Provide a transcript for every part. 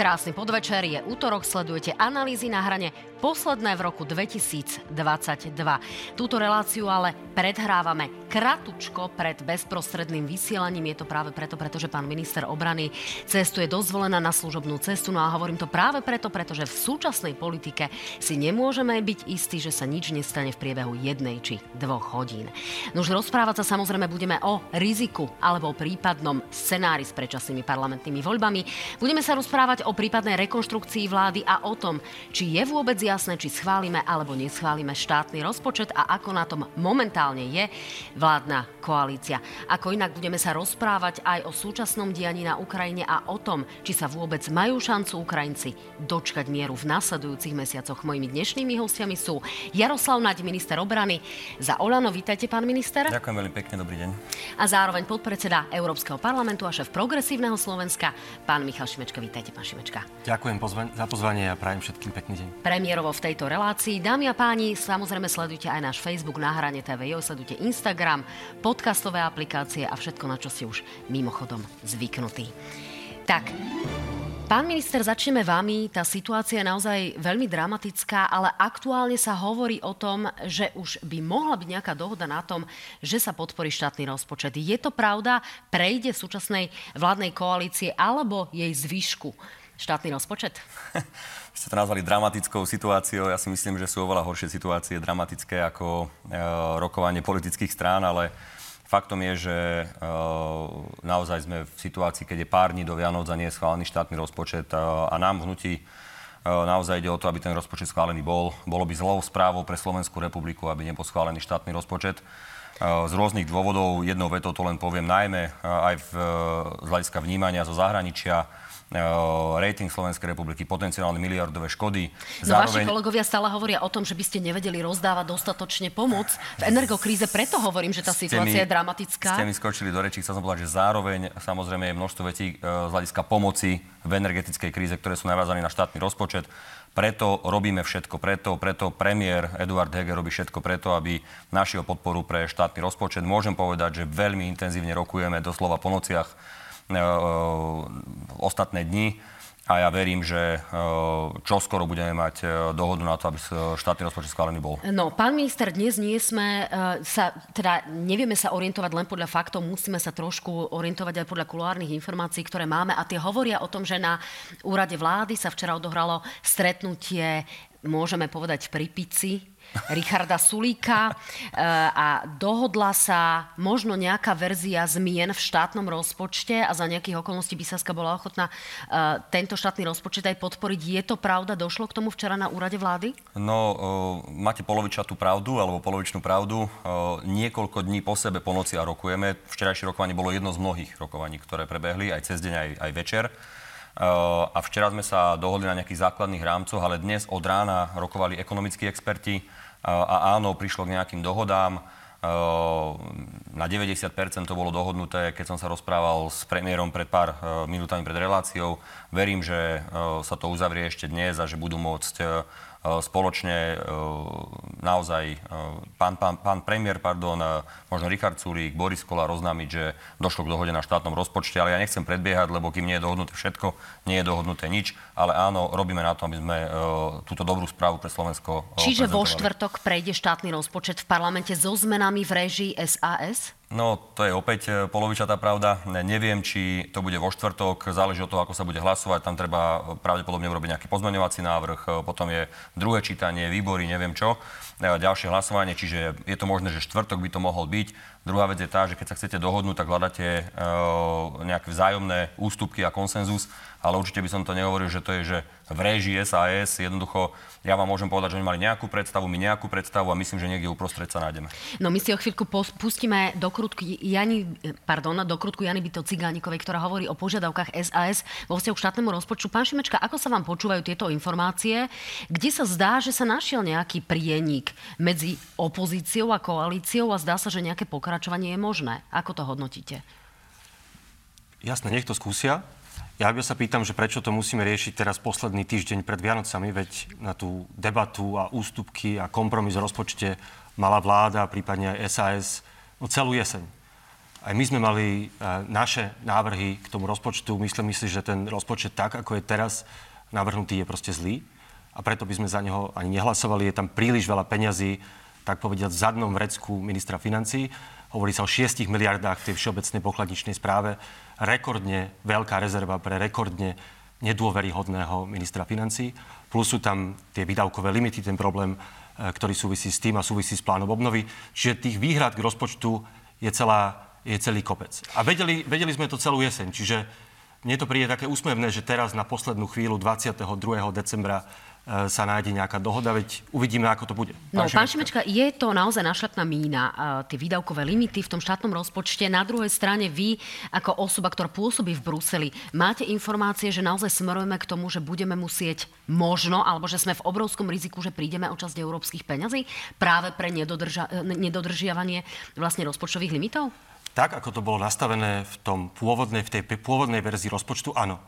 Krásny podvečer, je útorok, sledujete analýzy na hrane posledné v roku 2022. Túto reláciu ale predhrávame kratučko pred bezprostredným vysielaním. Je to práve preto, pretože pán minister obrany cestuje dozvolená na služobnú cestu. No a hovorím to práve preto, pretože v súčasnej politike si nemôžeme byť istí, že sa nič nestane v priebehu jednej či dvoch hodín. No už rozprávať sa samozrejme budeme o riziku alebo o prípadnom scenári s predčasnými parlamentnými voľbami. Budeme sa rozprávať o prípadnej rekonštrukcii vlády a o tom, či je vôbec jasné, či schválime alebo neschválime štátny rozpočet a ako na tom momentálne je vládna koalícia. Ako inak budeme sa rozprávať aj o súčasnom dianí na Ukrajine a o tom, či sa vôbec majú šancu Ukrajinci dočkať mieru v nasledujúcich mesiacoch. Mojimi dnešnými hostiami sú Jaroslav Naď, minister obrany. Za Olano, vítajte, pán minister. Ďakujem veľmi pekne, dobrý deň. A zároveň podpredseda Európskeho parlamentu a šéf progresívneho Slovenska, pán Michal Šimečka. Vítajte, pán Šimečka. Ďakujem za pozvanie a prajem všetkým pekný deň. Premiérovo v tejto relácii. Dámy a páni, samozrejme sledujte aj náš Facebook na hrane TV, sledujte Instagram, podcastové aplikácie a všetko, na čo si už mimochodom zvyknutí. Tak, Pán minister, začneme vami. Tá situácia je naozaj veľmi dramatická, ale aktuálne sa hovorí o tom, že už by mohla byť nejaká dohoda na tom, že sa podporí štátny rozpočet. Je to pravda? Prejde v súčasnej vládnej koalície alebo jej zvyšku štátny rozpočet? Ste to nazvali dramatickou situáciou. Ja si myslím, že sú oveľa horšie situácie dramatické ako e, rokovanie politických strán, ale Faktom je, že uh, naozaj sme v situácii, keď je pár dní do Vianoc a nie je schválený štátny rozpočet uh, a nám v hnutí uh, naozaj ide o to, aby ten rozpočet schválený bol. Bolo by zlou správou pre Slovenskú republiku, aby nebol schválený štátny rozpočet. Z rôznych dôvodov, jednou vetou to len poviem, najmä aj v, z hľadiska vnímania zo zahraničia, rating Slovenskej republiky, potenciálne miliardové škody. No Zároveň... vaši kolegovia stále hovoria o tom, že by ste nevedeli rozdávať dostatočne pomoc v energokríze, preto hovorím, že tá situácia mi, je dramatická. Ste mi skočili do rečí, chcel som povedať, že zároveň samozrejme je množstvo vecí e, z hľadiska pomoci v energetickej kríze, ktoré sú naviazané na štátny rozpočet. Preto robíme všetko preto, preto premiér Eduard Heger robí všetko preto, aby našiel podporu pre štátny rozpočet. Môžem povedať, že veľmi intenzívne rokujeme doslova po nociach ostatné dni. A ja verím, že e, čo skoro budeme mať dohodu na to, aby štátny rozpočet schválený bol. No, pán minister, dnes nie sme sa, teda nevieme sa orientovať len podľa faktov, musíme sa trošku orientovať aj podľa kulárnych informácií, ktoré máme. A tie hovoria o tom, že na úrade vlády sa včera odohralo stretnutie, môžeme povedať pri pici, Richarda Sulíka eh, a dohodla sa možno nejaká verzia zmien v štátnom rozpočte a za nejakých okolností by Saska bola ochotná eh, tento štátny rozpočet aj podporiť. Je to pravda? Došlo k tomu včera na úrade vlády? No, uh, máte polovičatú pravdu alebo polovičnú pravdu. Niekoľko dní po sebe po noci a rokujeme. Včerajšie rokovanie bolo jedno z mnohých rokovaní, ktoré prebehli aj cez deň, aj, aj večer. Uh, a včera sme sa dohodli na nejakých základných rámcoch, ale dnes od rána rokovali ekonomickí experti, a áno, prišlo k nejakým dohodám. Na 90% to bolo dohodnuté, keď som sa rozprával s premiérom pred pár minútami pred reláciou. Verím, že sa to uzavrie ešte dnes a že budú môcť spoločne e, naozaj e, pán, pán, pán premiér, pardon, možno Richard Sulík, Boris Kola oznámiť, že došlo k dohode na štátnom rozpočte, ale ja nechcem predbiehať, lebo kým nie je dohodnuté všetko, nie je dohodnuté nič, ale áno, robíme na to, aby sme túto dobrú správu pre Slovensko Čiže vo štvrtok prejde štátny rozpočet v parlamente so zmenami v režii SAS? No, to je opäť e, polovičatá pravda. Neviem, či to bude vo štvrtok, záleží od toho, ako sa bude hlasovať. Tam treba pravdepodobne urobiť nejaký pozmeňovací návrh, e, potom je druhé čítanie, výbory, neviem čo, e, ďalšie hlasovanie, čiže je to možné, že štvrtok by to mohol byť. Druhá vec je tá, že keď sa chcete dohodnúť, tak hľadáte nejaké vzájomné ústupky a konsenzus, ale určite by som to nehovoril, že to je, že v réžii SAS jednoducho ja vám môžem povedať, že oni mali nejakú predstavu, my nejakú predstavu a myslím, že niekde uprostred sa nájdeme. No my si o chvíľku pustíme do krutku Jani, pardon, do krutku Jany Byto Cigánikovej, ktorá hovorí o požiadavkách SAS vo vzťahu k štátnemu rozpočtu. Pán Šimečka, ako sa vám počúvajú tieto informácie? Kde sa zdá, že sa našiel nejaký prienik medzi opozíciou a koalíciou a zdá sa, že nejaké pokračovanie je možné? Ako to hodnotíte? Jasné, nech to skúsia. Ja by sa pýtam, že prečo to musíme riešiť teraz posledný týždeň pred Vianocami, veď na tú debatu a ústupky a kompromis v rozpočte mala vláda, prípadne aj SAS, no celú jeseň. Aj my sme mali uh, naše návrhy k tomu rozpočtu. Myslím si, že ten rozpočet tak, ako je teraz navrhnutý, je proste zlý. A preto by sme za neho ani nehlasovali. Je tam príliš veľa peňazí, tak povediať, v zadnom vrecku ministra financí. Hovorí sa o 6 miliardách v tej všeobecnej pokladničnej správe. Rekordne veľká rezerva pre rekordne nedôveryhodného ministra financí. Plus sú tam tie výdavkové limity, ten problém, e, ktorý súvisí s tým a súvisí s plánom obnovy. Čiže tých výhrad k rozpočtu je celá je celý kopec. A vedeli, vedeli sme to celú jeseň, čiže mne to príde také úsmevné, že teraz na poslednú chvíľu 22. decembra sa nájde nejaká dohoda, veď uvidíme, ako to bude. No, pán Šimečka, je to naozaj našľapná mína, uh, tie výdavkové limity v tom štátnom rozpočte. Na druhej strane vy, ako osoba, ktorá pôsobí v Bruseli, máte informácie, že naozaj smerujeme k tomu, že budeme musieť možno, alebo že sme v obrovskom riziku, že prídeme o časť európskych peňazí práve pre nedodrža- nedodržiavanie vlastne rozpočtových limitov? tak, ako to bolo nastavené v, tom pôvodnej, v tej pôvodnej verzii rozpočtu, áno.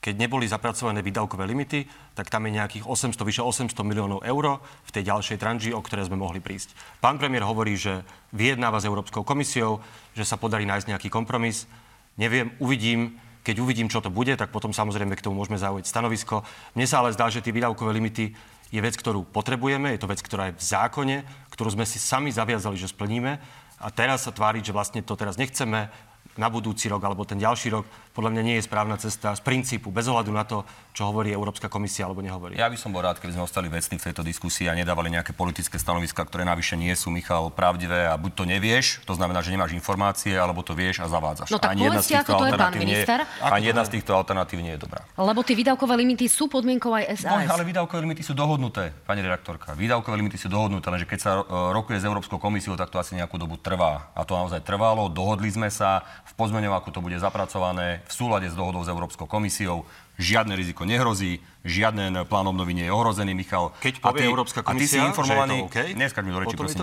Keď neboli zapracované výdavkové limity, tak tam je nejakých 800, vyše 800 miliónov eur v tej ďalšej tranži, o ktoré sme mohli prísť. Pán premiér hovorí, že vyjednáva s Európskou komisiou, že sa podarí nájsť nejaký kompromis. Neviem, uvidím, keď uvidím, čo to bude, tak potom samozrejme k tomu môžeme zaujať stanovisko. Mne sa ale zdá, že tie výdavkové limity je vec, ktorú potrebujeme, je to vec, ktorá je v zákone, ktorú sme si sami zaviazali, že splníme a teraz sa tváriť, že vlastne to teraz nechceme, na budúci rok alebo ten ďalší rok, podľa mňa nie je správna cesta z princípu, bez ohľadu na to, čo hovorí Európska komisia alebo nehovorí. Ja by som bol rád, keby sme ostali vecní v tejto diskusii a nedávali nejaké politické stanoviska, ktoré navyše nie sú, Michal, pravdivé a buď to nevieš, to znamená, že nemáš informácie, alebo to vieš a zavádzaš. No tak ani povedzte, ako to je, pán minister. Nie, ani jedna z týchto alternatív nie je dobrá. Lebo tie výdavkové limity sú podmienkou aj SAS. No, ale výdavkové limity sú dohodnuté, pani redaktorka. Výdavkové limity sú dohodnuté, lenže keď sa e, rokuje s Európskou komisiou, tak to asi nejakú dobu trvá. A to naozaj trvalo, dohodli sme sa, v pozmeňovaku to bude zapracované v súlade s dohodou s Európskou komisiou. Žiadne riziko nehrozí, žiaden plán obnovy nie je ohrozený, Michal. Keď povie a ty, Európska komisia, a ty si informovaný, že je to dneska mi do reči, prosím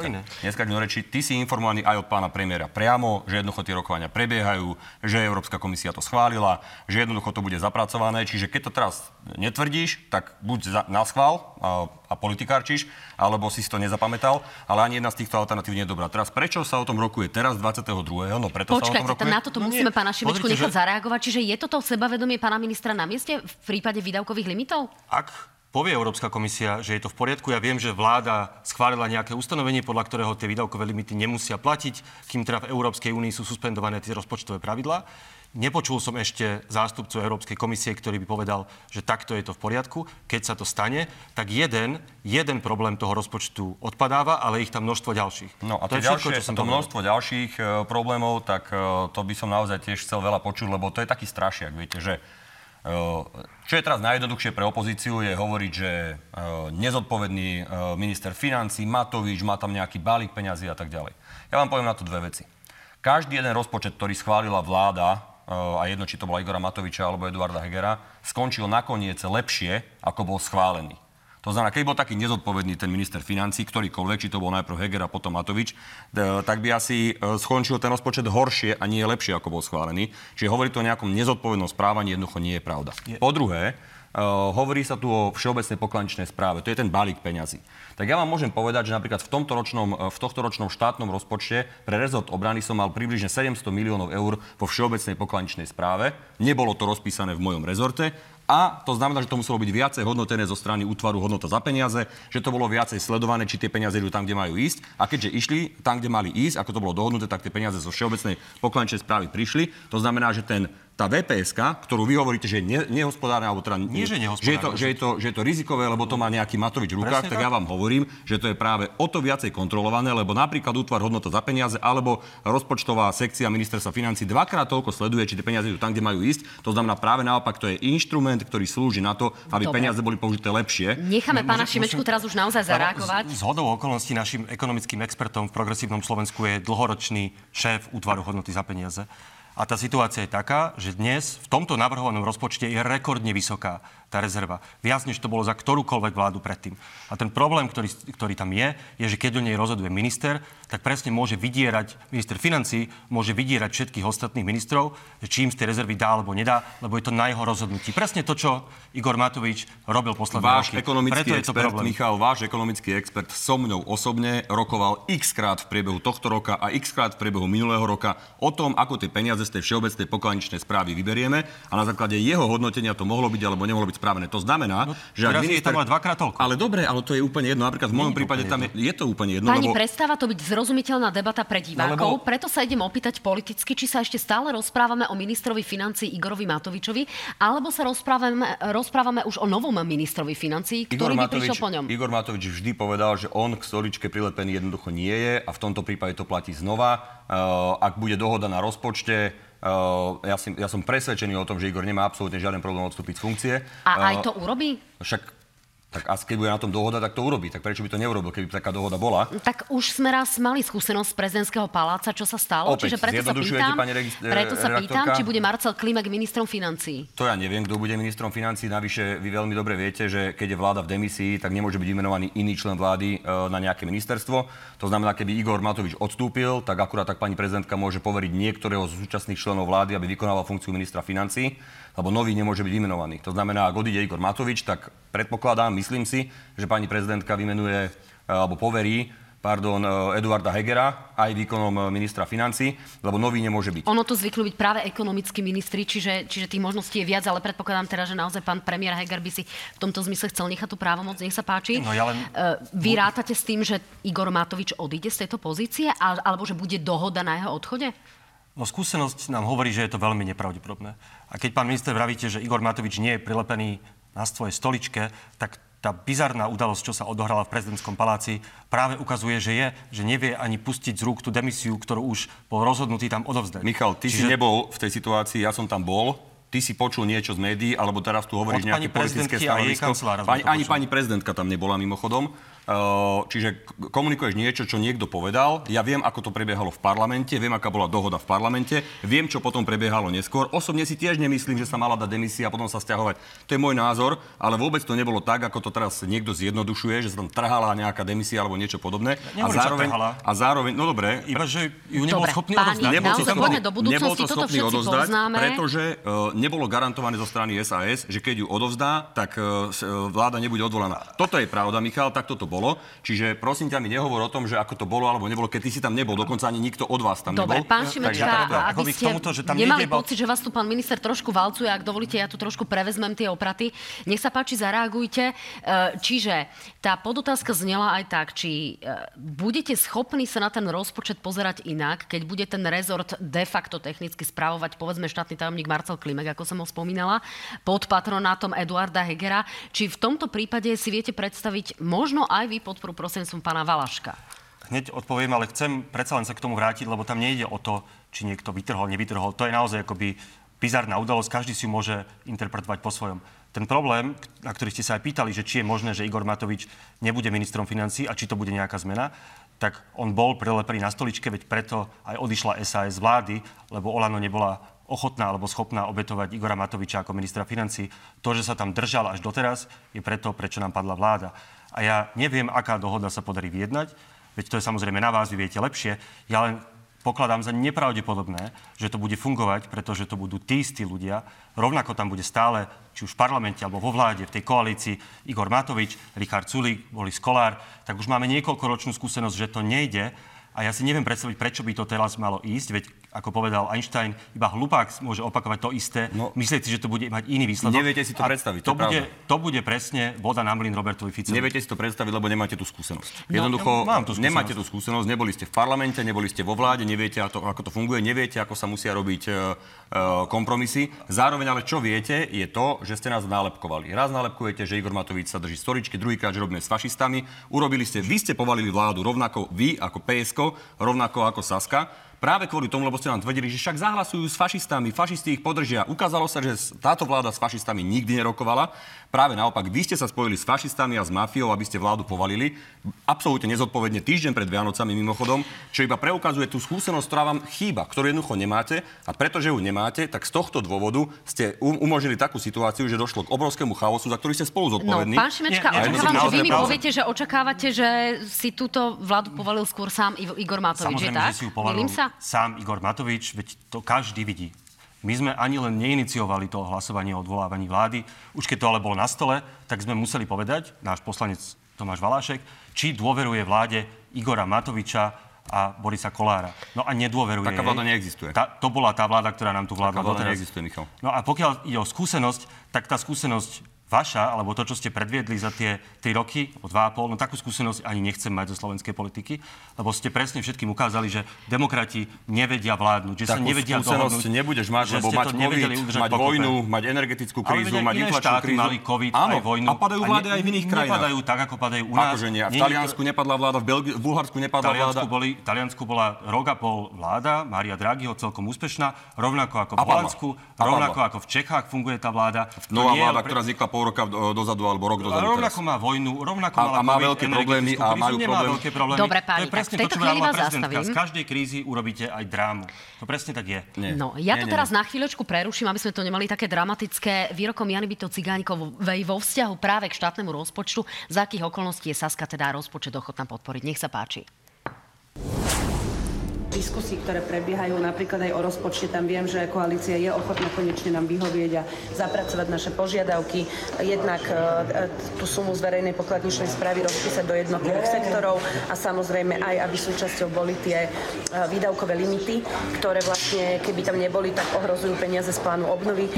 mi do reči, ty si informovaný aj od pána premiéra priamo, že jednoducho tie rokovania prebiehajú, že Európska komisia to schválila, že jednoducho to bude zapracované. Čiže keď to teraz netvrdíš, tak buď za, na schvál a, a politikárčiš, alebo si si to nezapamätal, ale ani jedna z týchto alternatív nie je dobrá. Teraz prečo sa o tom rokuje teraz 22. No preto Počkajte, sa o tom rokuje. na toto no musíme nie. pána Šimečku nechať že... zareagovať. Čiže je toto sebavedomie pána ministra na mieste v prípade výdavkových limitov? Ak povie Európska komisia, že je to v poriadku. Ja viem, že vláda schválila nejaké ustanovenie, podľa ktorého tie výdavkové limity nemusia platiť, kým teda v Európskej únii sú suspendované tie rozpočtové pravidlá. Nepočul som ešte zástupcu Európskej komisie, ktorý by povedal, že takto je to v poriadku. Keď sa to stane, tak jeden, jeden problém toho rozpočtu odpadáva, ale ich tam množstvo ďalších. No a to, to je ďalšie, všetko, čo som to množstvo ďalších e, problémov, tak e, to by som naozaj tiež chcel veľa počuť, lebo to je taký strašiak, viete, že čo je teraz najjednoduchšie pre opozíciu je hovoriť, že nezodpovedný minister financí Matovič má tam nejaký balík peňazí a tak ďalej. Ja vám poviem na to dve veci. Každý jeden rozpočet, ktorý schválila vláda, a jedno, či to bola Igora Matoviča alebo Eduarda Hegera, skončil nakoniec lepšie, ako bol schválený. To znamená, keď bol taký nezodpovedný ten minister financí, ktorýkoľvek, či to bol najprv Heger a potom Matovič, tak by asi e, skončil ten rozpočet horšie a nie lepšie, ako bol schválený. Čiže hovoriť to o nejakom nezodpovednom správaní jednoducho nie je pravda. Po druhé, Uh, hovorí sa tu o všeobecnej pokladničnej správe. To je ten balík peňazí. Tak ja vám môžem povedať, že napríklad v, tomto ročnom, e, v tohto ročnom štátnom rozpočte pre rezort obrany som mal približne 700 miliónov eur vo všeobecnej pokladničnej správe. Nebolo to rozpísané v mojom rezorte, a to znamená, že to muselo byť viacej hodnotené zo strany útvaru hodnota za peniaze, že to bolo viacej sledované, či tie peniaze idú tam, kde majú ísť. A keďže išli tam, kde mali ísť, ako to bolo dohodnuté, tak tie peniaze zo všeobecnej pokladničnej správy prišli. To znamená, že ten tá VPS, ktorú vy hovoríte, že je ne, nehospodárna, alebo teda, Nie, že, že, je to, že, je to, že je to rizikové, lebo to má nejaký Matovič v rukách, tak, tak ja vám hovorím, že to je práve o to viacej kontrolované, lebo napríklad útvar hodnota za peniaze alebo rozpočtová sekcia ministerstva financí dvakrát toľko sleduje, či tie peniaze idú tam, kde majú ísť. To znamená práve naopak, to je inštrument, ktorý slúži na to, aby Dobre. peniaze boli použité lepšie. Necháme pána Šimečku teraz už naozaj zareagovať. Z, z hodou okolností našim ekonomickým expertom v progresívnom Slovensku je dlhoročný šéf útvaru hodnoty za peniaze A tá situácia je taká, že dnes v tomto navrhovanom rozpočte je rekordne vysoká tá rezerva. Viac, než to bolo za ktorúkoľvek vládu predtým. A ten problém, ktorý, ktorý tam je, je, že keď o nej rozhoduje minister, tak presne môže vydierať, minister financí môže vydierať všetkých ostatných ministrov, že či im z tej rezervy dá alebo nedá, lebo je to na jeho rozhodnutí. Presne to, čo Igor Matovič robil posledné váš roky. Ekonomický Preto je to expert, problém. Michal, váš ekonomický expert so mnou osobne rokoval x krát v priebehu tohto roka a x krát v priebehu minulého roka o tom, ako tie peniaze z tej všeobecnej pokladničnej správy vyberieme a na základe jeho hodnotenia to mohlo byť alebo nemohlo byť správené. To znamená, no, že ak teraz je minister... tam dvakrát toľko. Ale dobre, ale to je úplne jedno. Napríklad v mojom prípade tam je, je to úplne jedno, Pani, lebo... prestáva to byť zrozumiteľná debata pre divákov, lebo- preto sa idem opýtať politicky, či sa ešte stále rozprávame o ministrovi financí Igorovi Matovičovi, alebo sa rozprávame, rozprávame už o novom ministrovi financí, ktorý by prišiel po ňom. Igor Matovič vždy povedal, že on k stoličke prilepený jednoducho nie je a v tomto prípade to platí znova. Uh, ak bude dohoda na rozpočte, ja, si, ja som presvedčený o tom, že Igor nemá absolútne žiaden problém odstúpiť z funkcie. A aj Uh, to urobí? Však tak a keď bude na tom dohoda, tak to urobí. Tak prečo by to neurobil, keby taká dohoda bola? Tak už sme raz mali skúsenosť z prezidentského paláca, čo sa stalo. Opäť, Čiže preto sa pýtam, pani regis- preto sa pýtam, či bude Marcel Klimek ministrom financií. To ja neviem, kto bude ministrom financí. Navyše, vy veľmi dobre viete, že keď je vláda v demisii, tak nemôže byť vymenovaný iný člen vlády e, na nejaké ministerstvo. To znamená, keby Igor Matovič odstúpil, tak akurát tak pani prezidentka môže poveriť niektorého z súčasných členov vlády, aby vykonával funkciu ministra financí, lebo nový nemôže byť vymenovaný. To znamená, ak odíde Igor Matovič, tak predpokladám, myslím si, že pani prezidentka vymenuje e, alebo poverí pardon, e, Eduarda Hegera aj výkonom e, ministra financí, lebo nový nemôže byť. Ono to zvykli byť práve ekonomickí ministri, čiže, čiže tých možností je viac, ale predpokladám teraz, že naozaj pán premiér Heger by si v tomto zmysle chcel nechať tú právomoc. Nech sa páči. No ja len- Vy rátate s tým, že Igor Matovič odíde z tejto pozície, alebo že bude dohoda na jeho odchode? No skúsenosť nám hovorí, že je to veľmi nepravdepodobné. A keď pán minister vravíte, že Igor Matovič nie je prilepený na svojej stoličke, tak tá bizarná udalosť, čo sa odohrala v prezidentskom paláci, práve ukazuje, že je, že nevie ani pustiť z rúk tú demisiu, ktorú už bol rozhodnutý tam odovzdať. Michal, ty si Čiže- nebol v tej situácii, ja som tam bol. Ty si počul niečo z médií, alebo teraz tu hovoríš Od nejaké politické stanovisko. Pani, ani pani prezidentka tam nebola mimochodom. Uh, čiže komunikuješ niečo, čo niekto povedal. Ja viem, ako to prebiehalo v parlamente, viem, aká bola dohoda v parlamente, viem, čo potom prebiehalo neskôr. Osobne si tiež nemyslím, že sa mala dať demisia a potom sa stiahovať. To je môj názor, ale vôbec to nebolo tak, ako to teraz niekto zjednodušuje, že sa tam trhala nejaká demisia alebo niečo podobné. A Nehovorím, že zároveň, a zároveň, no dobre, Iba, že ju nebol Dobre, schopný páni, odovzdať. Nebol naozaj poďme do budúcnosti, nebol to schopný odovzdať, poznáme. pretože uh, nebolo garantované zo strany SAS, že keď ju odovzdá, tak uh, vláda nebude odvolaná. Toto je pravda, Michal, tak toto bolo. Čiže prosím ťa, mi nehovor o tom, že ako to bolo alebo nebolo, keď ty si tam nebol, dokonca ani nikto od vás tam Dobre, nebol. pán Takže Šimečka, takto. a Ako aby ste tomuto, že tam nemali iba- pocit, že vás tu pán minister trošku valcuje, ak dovolíte, ja tu trošku prevezmem tie opraty. Nech sa páči, zareagujte. E, Čiže tá podotázka znela aj tak, či e, budete schopní sa na ten rozpočet pozerať inak, keď bude ten rezort de facto technicky správovať, povedzme, štátny tajomník Marcel Klimek, ako som ho spomínala, pod patronátom Eduarda Hegera. Či v tomto prípade si viete predstaviť možno aj vy podporu prostredníctvom pána Valaška? Hneď odpoviem, ale chcem predsa len sa k tomu vrátiť, lebo tam nejde o to, či niekto vytrhol, nevytrhol. To je naozaj akoby bizarná udalosť, každý si ju môže interpretovať po svojom. Ten problém, na ktorý ste sa aj pýtali, že či je možné, že Igor Matovič nebude ministrom financí a či to bude nejaká zmena, tak on bol prilepený na stoličke, veď preto aj odišla SAS vlády, lebo Olano nebola ochotná alebo schopná obetovať Igora Matoviča ako ministra financí. To, že sa tam držal až doteraz, je preto, prečo nám padla vláda. A ja neviem, aká dohoda sa podarí vyjednať, veď to je samozrejme na vás, vy viete lepšie. Ja len pokladám za nepravdepodobné, že to bude fungovať, pretože to budú tí istí ľudia. Rovnako tam bude stále, či už v parlamente alebo vo vláde, v tej koalícii Igor Matovič, Richard Sulík, Boris Kolár, tak už máme niekoľkoročnú skúsenosť, že to nejde. A ja si neviem predstaviť, prečo by to teraz malo ísť, veď ako povedal Einstein, iba hlupák môže opakovať to isté, No. no, myslieť si, že to bude mať iný výsledok. Neviete si to A predstaviť, To to bude, to bude presne voda na mlyn Robertovi Ficovi. Neviete si to predstaviť, lebo nemáte tú skúsenosť. No, Jednoducho, ja mám tú skúsenosť. nemáte tú skúsenosť, neboli ste v parlamente, neboli ste vo vláde, neviete, ako to, ako to funguje, neviete, ako sa musia robiť e, e, kompromisy. Zároveň ale čo viete, je to, že ste nás nálepkovali. Raz nálepkujete, že Igor Matovič sa drží storičky, druhýkrát, že robíme s fašistami. Urobili ste, vy ste povalili vládu rovnako vy ako PSK, rovnako ako Saska. Práve kvôli tomu, lebo ste nám tvrdili, že však zahlasujú s fašistami, fašisti ich podržia. Ukázalo sa, že táto vláda s fašistami nikdy nerokovala. Práve naopak, vy ste sa spojili s fašistami a s mafiou, aby ste vládu povalili. Absolútne nezodpovedne týždeň pred Vianocami mimochodom, čo iba preukazuje tú skúsenosť, ktorá vám chýba, ktorú jednoducho nemáte. A pretože ju nemáte, tak z tohto dôvodu ste um- umožnili takú situáciu, že došlo k obrovskému chaosu, za ktorý ste spolu zodpovední. No, pán Šimečka, nie, očakávam, že vy mi poviete, že očakávate, že si túto vládu povalil skôr sám Igor Matovič, Samozrejme, tak? že si ju povalil Milím sa? sám Igor Matovič, veď to každý vidí. My sme ani len neiniciovali to hlasovanie o odvolávaní vlády. Už keď to ale bolo na stole, tak sme museli povedať, náš poslanec Tomáš Valášek, či dôveruje vláde Igora Matoviča a Borisa Kolára. No a nedôveruje Taká vláda neexistuje. Tá, to bola tá vláda, ktorá nám tu vládla Taká vláda neexistuje, Michal. No a pokiaľ ide o skúsenosť, tak tá skúsenosť vaša, alebo to, čo ste predviedli za tie 3 roky, o 2,5, no takú skúsenosť ani nechcem mať zo slovenskej politiky, lebo ste presne všetkým ukázali, že demokrati nevedia vládnuť, že sa Takú nevedia skúsenosť dohodnúť, nebudeš mať, lebo mať COVID, mať pokope. vojnu, mať energetickú krízu, mať inflačnú krízu. mali COVID, Áno, aj vojnu. a padajú vlády aj v iných krajinách. Nepadajú tak, ako padajú u nás. Akože nie. V Taliansku nepadla vláda, v, Belgi- v Bulharsku nepadla vláda. Taliansku, boli, v Taliansku bola rok a pol vláda, Maria Draghiho celkom úspešná, rovnako ako v. Holandsku, rovnako ako v Čechách funguje tá vláda. Nová vláda, ktorá vznikla pol roka do- dozadu alebo rok A dozadu rovnako teraz. má vojnu, rovnako A- mala a má veľké problémy a majú nemá problém- veľké problémy. Dobre, páni, to je presne v to, tejto čo chvíli vás zastavím. Z každej krízy urobíte aj drámu. To presne tak je. Nie. No, ja Nie, to nie, teraz nie. na chvíľočku preruším, aby sme to nemali také dramatické. Výrokom Jany Byto Cigánkovej vo vzťahu práve k štátnemu rozpočtu. Za akých okolností je Saska teda rozpočet ochotná podporiť? Nech sa páči. Diskusí, ktoré prebiehajú napríklad aj o rozpočte, tam viem, že koalícia je ochotná konečne nám vyhovieť a zapracovať naše požiadavky. Jednak e, e, tú sumu z verejnej pokladničnej správy rozpísať do jednotlivých sektorov a samozrejme aj, aby súčasťou boli tie e, výdavkové limity, ktoré vlastne, keby tam neboli, tak ohrozujú peniaze z plánu obnovy.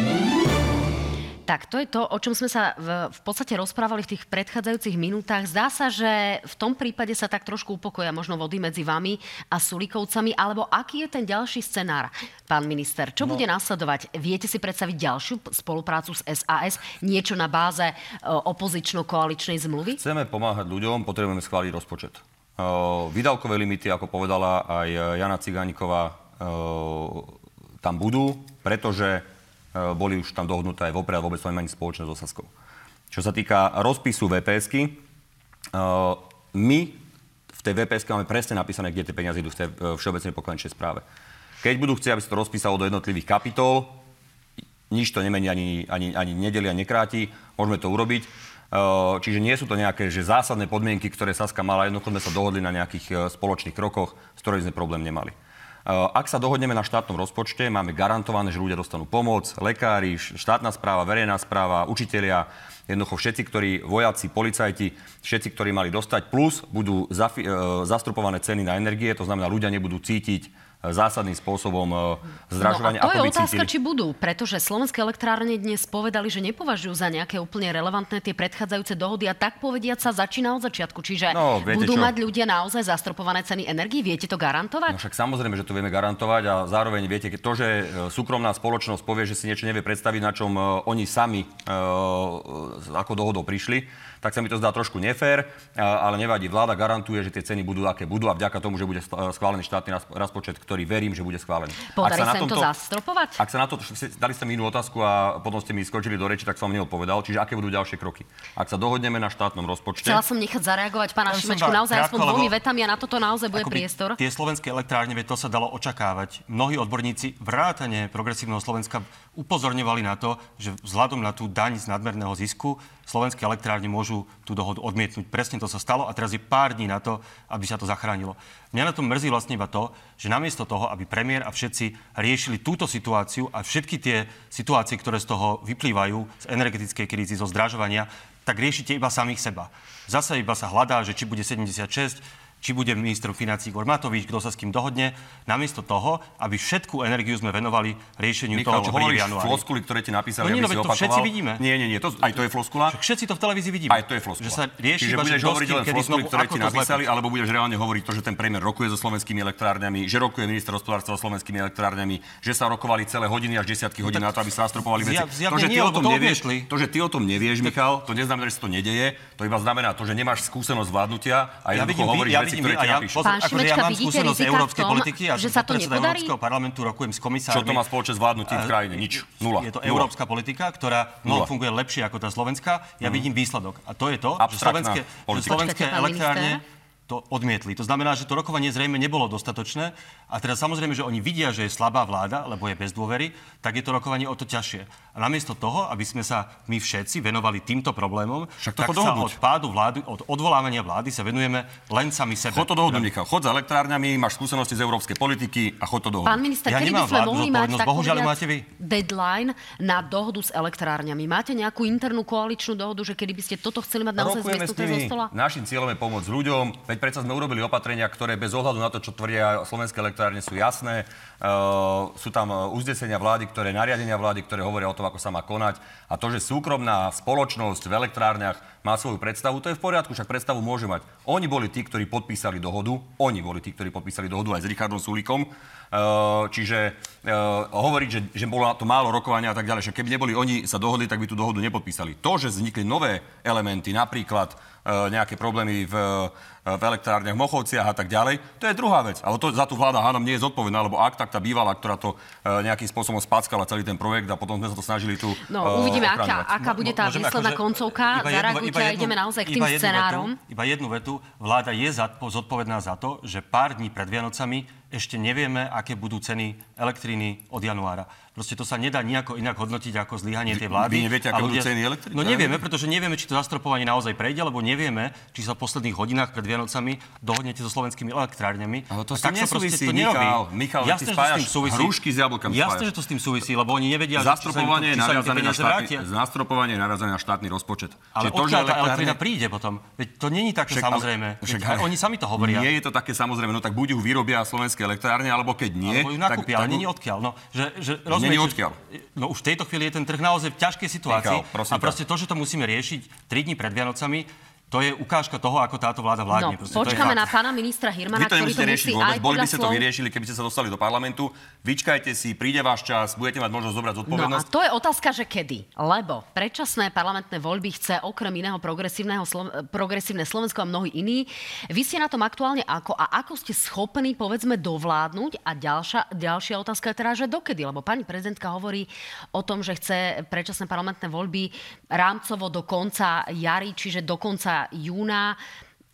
Tak, to je to, o čom sme sa v, v podstate rozprávali v tých predchádzajúcich minútach. Zdá sa, že v tom prípade sa tak trošku upokoja možno vody medzi vami a Sulikovcami, alebo aký je ten ďalší scenár, pán minister? Čo no. bude následovať? Viete si predstaviť ďalšiu spoluprácu s SAS? Niečo na báze e, opozično-koaličnej zmluvy? Chceme pomáhať ľuďom, potrebujeme schváliť rozpočet. Uh, výdavkové limity, ako povedala aj Jana Cigániková, uh, tam budú, pretože boli už tam dohodnuté aj vopred a vôbec to nemá nič spoločné so Saskou. Čo sa týka rozpisu VPSky, uh, my v tej VPSke máme presne napísané, kde tie peniaze idú v tej uh, všeobecnej pokladničnej správe. Keď budú chcieť, aby sa to rozpísalo do jednotlivých kapitol, nič to nemení, ani, ani, ani nedeli, ani nekráti, môžeme to urobiť. Čiže nie sú to nejaké že zásadné podmienky, ktoré Saska mala, jednoducho sme sa dohodli na nejakých spoločných krokoch, s ktorými sme problém nemali. Uh, Ak sa dohodneme na štátnom rozpočte, máme garantované, že ľudia dostanú pomoc, lekári, štátna správa, verejná správa, učitelia, jednoducho všetci, ktorí, vojaci, policajti, všetci, ktorí mali dostať, plus budú uh, zastropované ceny na energie, to znamená, ľudia nebudú cítiť zásadným spôsobom uh, zdražovanie, no a to je otázka, cítili. či budú, pretože slovenské elektrárne dnes povedali, že nepovažujú za nejaké úplne relevantné tie predchádzajúce dohody a tak povediať sa začína od začiatku. Čiže No, budú čo? mať ľudia naozaj zastropované ceny energii? Viete to garantovať? No však samozrejme, že to vieme garantovať a zároveň viete, to, že e, súkromná spoločnosť povie, že si niečo nevie predstaviť, na čom e, oni sami e, e, ako dohodou prišli, tak sa mi to zdá trošku nefér, ale nevadí. Vláda garantuje, že tie ceny budú, aké budú a vďaka tomu, že bude st- schválený štátny rozpočet, ktorý verím, že bude schválený. Podarí sa na im to zastropovať? Ak sa na to, dali ste mi inú otázku a potom ste mi skočili do reči, tak som neodpovedal. Čiže aké budú ďalšie kroky? Ak sa dohodneme na štátnom rozpočte, Chcela som nechať zareagovať pána Šimečku naozaj krátko, aspoň dvomi vetami a na toto naozaj bude priestor. Tie slovenské elektrárne, to sa dalo očakávať. Mnohí odborníci vrátane progresívneho Slovenska upozorňovali na to, že vzhľadom na tú daň z nadmerného zisku slovenské elektrárne môžu tú dohodu odmietnúť. Presne to sa stalo a teraz je pár dní na to, aby sa to zachránilo. Mňa na tom mrzí vlastne iba to, že namiesto toho, aby premiér a všetci riešili túto situáciu a všetky tie situácie, ktoré z toho vyplývajú, z energetickej krízy, zo zdražovania, tak riešite iba samých seba. Zase iba sa hľadá, že či bude 76, či bude ministrom financí Igor Matovič, kto sa s kým dohodne, namiesto toho, aby všetku energiu sme venovali riešeniu Michal, toho, čo príde v januári. floskuly, ktoré ti napísali, No nie, no to opakoval. všetci vidíme. Nie, nie, nie, to, aj to je floskula. Však všetci to v televízii vidíme. Aj to je floskula. Že sa rieši Čiže iba, budeš hovoriť len floskuly, ktoré ti napísali, alebo budeš reálne hovoriť to, že ten premiér rokuje so slovenskými elektrárňami, že rokuje minister hospodárstva so slovenskými elektrárňami, že sa rokovali celé hodiny až desiatky hodín na to, aby sa nastropovali veci. To, že ty o tom to nevieš, to, že ty o tom nevieš, Michal, to neznamená, že sa to nedeje. To iba znamená to, že nemáš skúsenosť vládnutia a jednoducho hovoríš veci, vidím, ktoré a ti ja, napíšu. pozor, akože ja mám skúsenosť európskej tom, politiky a že sa to nepodarí? Európskeho parlamentu, rokujem s komisármi. Čo to má spoločné s vládnutím v krajine? Nič. Nula. Je to Nula. európska politika, ktorá mnoho funguje lepšie ako tá slovenská. Ja vidím výsledok. A to je to, že slovenské, že elektrárne. To odmietli. To znamená, že to rokovanie zrejme nebolo dostatočné. A teraz samozrejme, že oni vidia, že je slabá vláda, lebo je bez dôvery, tak je to rokovanie o to ťažšie. A namiesto toho, aby sme sa my všetci venovali týmto problémom, Však to tak chod sa dohodnúť. od pádu vlády, od odvolávania vlády sa venujeme len sami sebe. Chod to dohodnúť, Michal. Chod s elektrárňami, máš skúsenosti z európskej politiky a chod to dohodnúť. Pán minister, Ja kedy by sme mohli mať bohužiaľ máte vy. deadline na dohodu s elektrárňami? Máte nejakú internú koaličnú dohodu, že kedy by ste toto chceli mať naozaj zmiestnuté zo stola? Našim cieľom je pomôcť ľuďom. Predsa sme urobili opatrenia, ktoré bez ohľadu na to, čo tvrdia slovenské elektrárne, sú jasné. Uh, sú tam uh, uznesenia vlády, ktoré nariadenia vlády, ktoré hovoria o tom, ako sa má konať. A to, že súkromná spoločnosť v elektrárniach má svoju predstavu, to je v poriadku, však predstavu môže mať. Oni boli tí, ktorí podpísali dohodu. Oni boli tí, ktorí podpísali dohodu aj s Richardom Sulikom. Uh, čiže uh, hovoriť, že, že bolo to málo rokovania a tak ďalej, že keby neboli oni sa dohodli, tak by tú dohodu nepodpísali. To, že vznikli nové elementy, napríklad nejaké problémy v, v elektrárniach, Mochovciach a tak ďalej, to je druhá vec. Ale to za tú vláda hádam nie je zodpovedná, lebo ak tak tá bývalá, ktorá to uh, nejakým spôsobom spackala celý ten projekt a potom sme sa to snažili tu No, uh, uvidíme, aká, ochraňovať. aká bude tá Môžem výsledná akože- koncovka. Zareagujte a ideme naozaj k tým iba scenárom. Vetu, iba jednu vetu. Vláda je zodpovedná za to, že pár dní pred Vianocami ešte nevieme, aké budú ceny elektriny od januára. Proste to sa nedá nejako inak hodnotiť ako zlyhanie tej vlády. vy neviete, aké budú ceny elektriny? No nevieme, pretože nevieme, či to zastropovanie naozaj prejde, lebo nevieme, či sa v posledných hodinách pred Vianocami dohodnete so slovenskými elektrárňami. Ale to tak sa proste to nerobí. Michal. Michal, ty Jasné, že s tým súvisí. hrušky s jablkami spájaš. že to s tým súvisí, lebo oni nevedia, či sa im Zastropovanie či sa im tie naviazané na štátny, zastropovanie je na štátny rozpočet. Ale to, že elektrina príde potom? Veď to není také samozrejme. oni sami to hovoria. Nie je to také samozrejme, no tak buď ju vyrobia slovenské elektrárne, alebo keď nie, Alebo ju nakúpia, ale tak, není odkiaľ. No, že, že, Není rozumieš, odkiaľ. No už v tejto chvíli je ten trh naozaj v ťažkej situácii. Michal, prosím a proste to, že to musíme riešiť 3 dní pred Vianocami, to je ukážka toho, ako táto vláda No, vládne. Proste to je počkáme na pána ministra Hirmana, Vy to ktorý to riešiť vôbec, boli by ste to vyriešili, keby ste sa dostali do parlamentu. Vyčkajte si, príde váš čas, budete mať možnosť zobrať No a zodpovednosť. to je otázka, že kedy. Lebo predčasné parlamentné voľby chce okrem iného progresívneho Slo- progresívne Slovensko a mnohí iní. Vy ste na tom aktuálne ako a ako ste schopní, povedzme, dovládnuť? A ďalšia, ďalšia otázka je teda, že dokedy? Lebo pani prezidentka hovorí o tom, že chce predčasné parlamentné voľby rámcovo do konca jary, čiže do konca júna.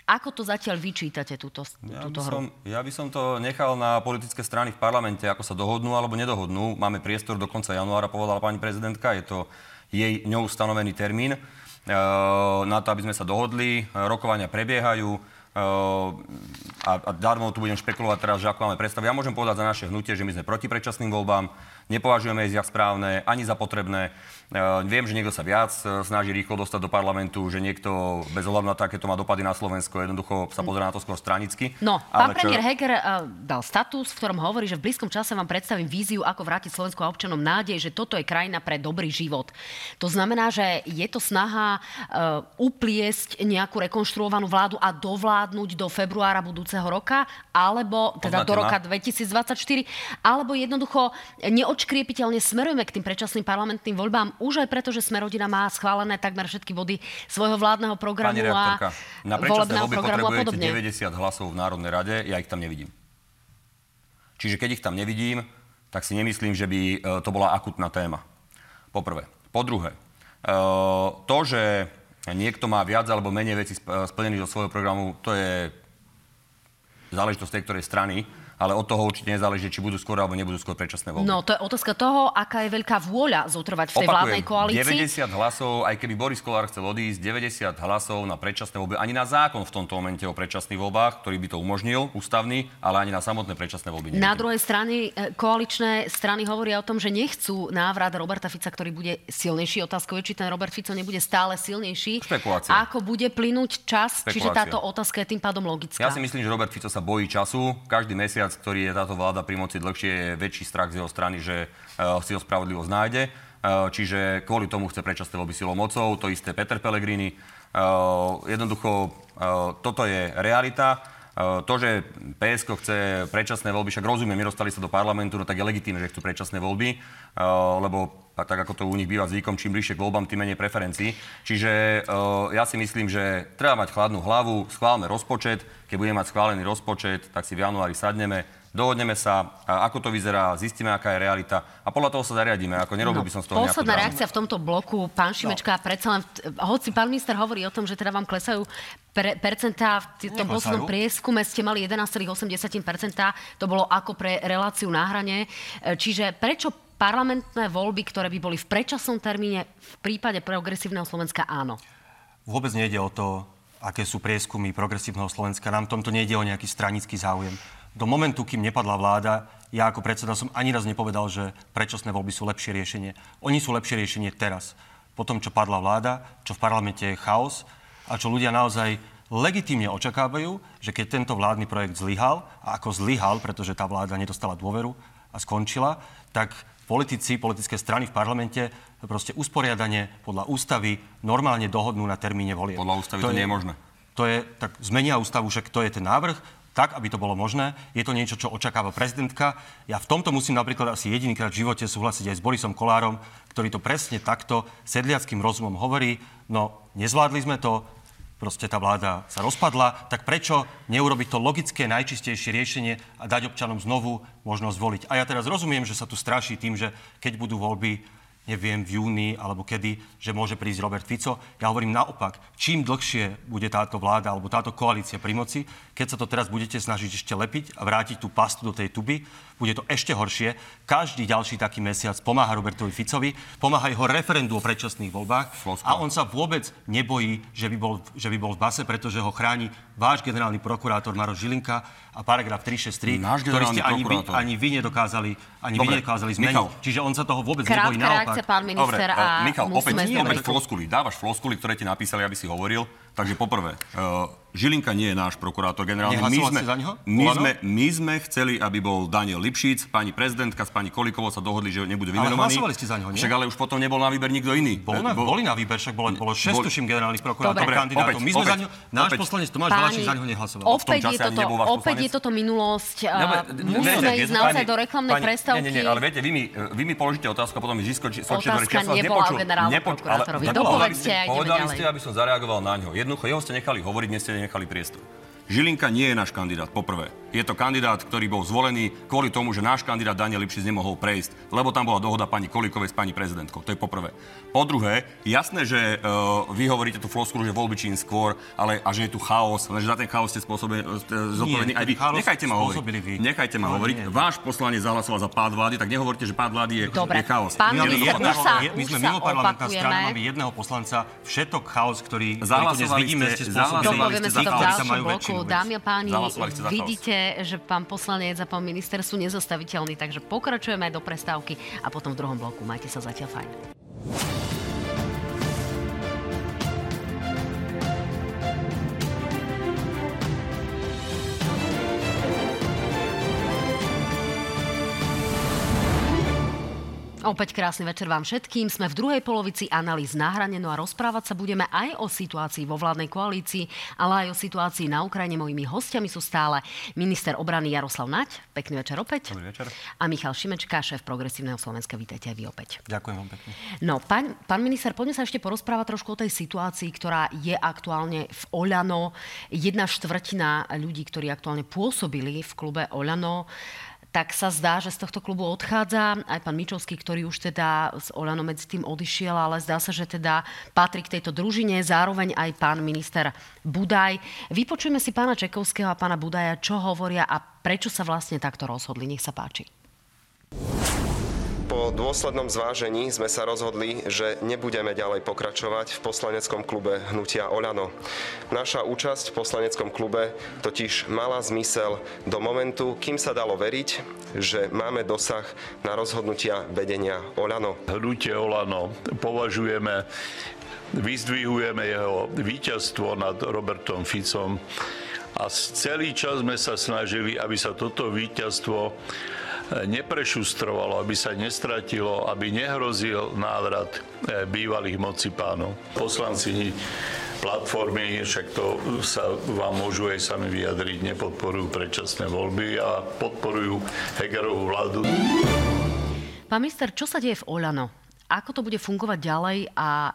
Ako to zatiaľ vyčítate, túto, Ja túto by, hru? som, ja by som to nechal na politické strany v parlamente, ako sa dohodnú alebo nedohodnú. Máme priestor do konca januára, povedala pani prezidentka. Je to jej ňou stanovený termín e, na to, aby sme sa dohodli. Rokovania prebiehajú. e, a, a darmo tu budem špekulovať teraz, že ako máme predstavu. Ja môžem povedať za naše hnutie, že my sme proti predčasným voľbám, nepovažujeme ich za správne ani za potrebné. E, viem, že niekto sa viac e, snaží rýchlo dostať do parlamentu, že niekto bez ohľadu na to, aké to má dopady na Slovensko, jednoducho sa pozerá na to skôr stranicky. No, pán Ale čo- premiér Heger uh, dal status, v ktorom hovorí, že v blízkom čase vám predstavím víziu, ako vrátiť Slovensku a občanom nádej, že toto je krajina pre dobrý život. To znamená, že je to snaha uh, upliesť nejakú rekonštruovanú vládu a dovládnuť do februára budúceho roka, alebo teda do roka 2024, alebo jednoducho neočkriepiteľne smerujeme k tým predčasným parlamentným voľbám, už aj preto, že Smerodina má schválené takmer všetky body svojho vládneho programu Pani a na volebného programu a podobne. 90 hlasov v Národnej rade, ja ich tam nevidím. Čiže keď ich tam nevidím, tak si nemyslím, že by e, to bola akutná téma. Po prvé. Po druhé, e, to, že niekto má viac alebo menej veci sp- splnených do svojho programu, to je záležitosť tej ktorej strany, ale od toho určite nezáleží, či budú skôr alebo nebudú skôr predčasné voľby. No, to je otázka toho, aká je veľká vôľa zotrvať v tej vládnej koalícii. 90 hlasov, aj keby Boris Kolár chcel odísť, 90 hlasov na predčasné voľby, ani na zákon v tomto momente o predčasných voľbách, ktorý by to umožnil, ústavný, ale ani na samotné predčasné voľby. Na nevidím. druhej strane e, koaličné strany hovoria o tom, že nechcú návrat Roberta Fica, ktorý bude silnejší. Otázkou je, či ten Robert Fico nebude stále silnejší. Špekulácia. Ako bude plynúť čas, čiže Špekulácia. táto otázka je tým pádom logická. Ja si myslím, že Robert Fico sa bojí času. Každý mesiac, ktorý je táto vláda pri moci dlhšie, je väčší strach z jeho strany, že uh, si ho spravodlivosť nájde. Uh, čiže kvôli tomu chce predčasné voľby silou mocou. To isté Peter Pellegrini. Uh, jednoducho, toto je realita. To, že PSK chce predčasné voľby, však rozumiem, nedostali sa do parlamentu, no tak je legitímne, že chcú predčasné voľby, lebo a tak ako to u nich býva zvykom, čím bližšie k voľbám, tým menej preferencií. Čiže uh, ja si myslím, že treba mať chladnú hlavu, schválme rozpočet, keď budeme mať schválený rozpočet, tak si v januári sadneme, dohodneme sa, ako to vyzerá, zistíme, aká je realita a podľa toho sa zariadíme. Ako nerobil no, by som z toho Posledná reakcia v tomto bloku, pán no. Šimečka, no. predsa len, hoci pán minister hovorí o tom, že teda vám klesajú pre, percentá, v tom poslednom prieskume ste mali 11,8%, to bolo ako pre reláciu na hrane. E, čiže prečo parlamentné voľby, ktoré by boli v predčasnom termíne, v prípade progresívneho Slovenska áno? Vôbec nejde o to, aké sú prieskumy progresívneho Slovenska. Nám tomto nejde o nejaký stranický záujem do momentu, kým nepadla vláda, ja ako predseda som ani raz nepovedal, že predčasné voľby sú lepšie riešenie. Oni sú lepšie riešenie teraz. Po tom, čo padla vláda, čo v parlamente je chaos a čo ľudia naozaj legitímne očakávajú, že keď tento vládny projekt zlyhal, a ako zlyhal, pretože tá vláda nedostala dôveru a skončila, tak politici, politické strany v parlamente proste usporiadanie podľa ústavy normálne dohodnú na termíne volie. Podľa ústavy to, to nie je možné. To je, tak zmenia ústavu, však to je ten návrh tak, aby to bolo možné. Je to niečo, čo očakáva prezidentka. Ja v tomto musím napríklad asi jedinýkrát v živote súhlasiť aj s Borisom Kolárom, ktorý to presne takto sedliackým rozumom hovorí. No, nezvládli sme to, proste tá vláda sa rozpadla, tak prečo neurobiť to logické, najčistejšie riešenie a dať občanom znovu možnosť voliť? A ja teraz rozumiem, že sa tu straší tým, že keď budú voľby, neviem, v júni alebo kedy, že môže prísť Robert Fico. Ja hovorím naopak, čím dlhšie bude táto vláda alebo táto koalícia pri moci, keď sa to teraz budete snažiť ešte lepiť a vrátiť tú pastu do tej tuby, bude to ešte horšie. Každý ďalší taký mesiac pomáha Robertovi Ficovi, pomáha jeho referendu o predčasných voľbách a on sa vôbec nebojí, že by, bol, že by bol v base, pretože ho chráni váš generálny prokurátor Maroš Žilinka a paragraf 363, ktorý ste ani vy, ani vy nedokázali, ani Dobre, vy nedokázali zmeniť. Michal. Čiže on sa toho vôbec Krátka nebojí naopak. pán minister, Dobre, a Michal, opäť, opäť floskuly. Dávaš floskuly, ktoré ti napísali, aby si hovoril. Takže poprvé, uh, Žilinka nie je náš prokurátor generálny. My sme, za neho? My, sme, my sme chceli, aby bol Daniel Lipšic, pani prezidentka s pani Kolikovou sa dohodli, že nebude vymenovaný. Ale hlasovali ste za neho, nie? Však ale už potom nebol na výber nikto iný. Bol na, boli na výber, však bolo, bolo 6 tuším generálnych prokurátorov kandidátov. My sme opäť, za ňo, náš opäť, poslanec Tomáš Valašik za neho nehlasoval. Opäť, je toto, opäť je toto minulosť. Musíme ísť naozaj do reklamnej prestávky. Nie, nie, ale viete, vy mi, vy mi položíte otázku a potom mi ziskočíte do Otázka nebola o generálnom prokurátorovi. Dopovedzte. Povedali ste, aby som zareagoval na ňo. Jednoducho, jeho ste nechali hovoriť, dnes ste nechali priestor. Žilinka nie je náš kandidát, poprvé. Je to kandidát, ktorý bol zvolený kvôli tomu, že náš kandidát Daniel Lipšic nemohol prejsť, lebo tam bola dohoda pani Kolíkovej s pani prezidentkou. To je poprvé. Po druhé, jasné, že uh, vy hovoríte tú floskulu, že voľby čím skôr, ale a že je tu chaos, ale že za ten chaos ste spôsobení zodpovední aj vy. Nechajte ma hovoriť. Vy. Nechajte ma hovoriť. Nie. Váš poslanec zahlasoval za pád vlády, tak nehovorte, že pád vlády je, Dobre. je chaos. Pán my, jedného, sa, my sme mimo parlamentná strana, máme jedného poslanca. Všetok chaos, ktorý, dnes vidíme, ste spôsobili. Ste v Dámy a páni, vidíte, že pán poslanec a pán minister sú nezostaviteľní, takže pokračujeme do prestávky a potom v druhom bloku. Majte sa zatiaľ fajn. Opäť krásny večer vám všetkým. Sme v druhej polovici analýz na hrane, no a rozprávať sa budeme aj o situácii vo vládnej koalícii, ale aj o situácii na Ukrajine. Mojimi hostiami sú stále minister obrany Jaroslav Naď. Pekný večer opäť. Dobrý večer. A Michal Šimečka, šéf Progresívneho Slovenska. Vítajte aj vy opäť. Ďakujem vám pekne. No, pán, pán minister, poďme sa ešte porozprávať trošku o tej situácii, ktorá je aktuálne v Oľano. Jedna štvrtina ľudí, ktorí aktuálne pôsobili v klube Oľano, tak sa zdá, že z tohto klubu odchádza aj pán Mičovský, ktorý už teda z Olano medzi tým odišiel, ale zdá sa, že teda patrí k tejto družine, zároveň aj pán minister Budaj. Vypočujeme si pána Čekovského a pána Budaja, čo hovoria a prečo sa vlastne takto rozhodli. Nech sa páči. Po dôslednom zvážení sme sa rozhodli, že nebudeme ďalej pokračovať v poslaneckom klube Hnutia Oľano. Naša účasť v poslaneckom klube totiž mala zmysel do momentu, kým sa dalo veriť, že máme dosah na rozhodnutia vedenia Oľano. Hnutie Oľano považujeme, vyzdvihujeme jeho víťazstvo nad Robertom Ficom a celý čas sme sa snažili, aby sa toto víťazstvo neprešustrovalo, aby sa nestratilo, aby nehrozil návrat eh, bývalých moci pánov. Poslanci platformy, však to sa vám môžu aj sami vyjadriť, nepodporujú predčasné voľby a podporujú Hegerovú vládu. Pán minister, čo sa deje v Oľano? Ako to bude fungovať ďalej a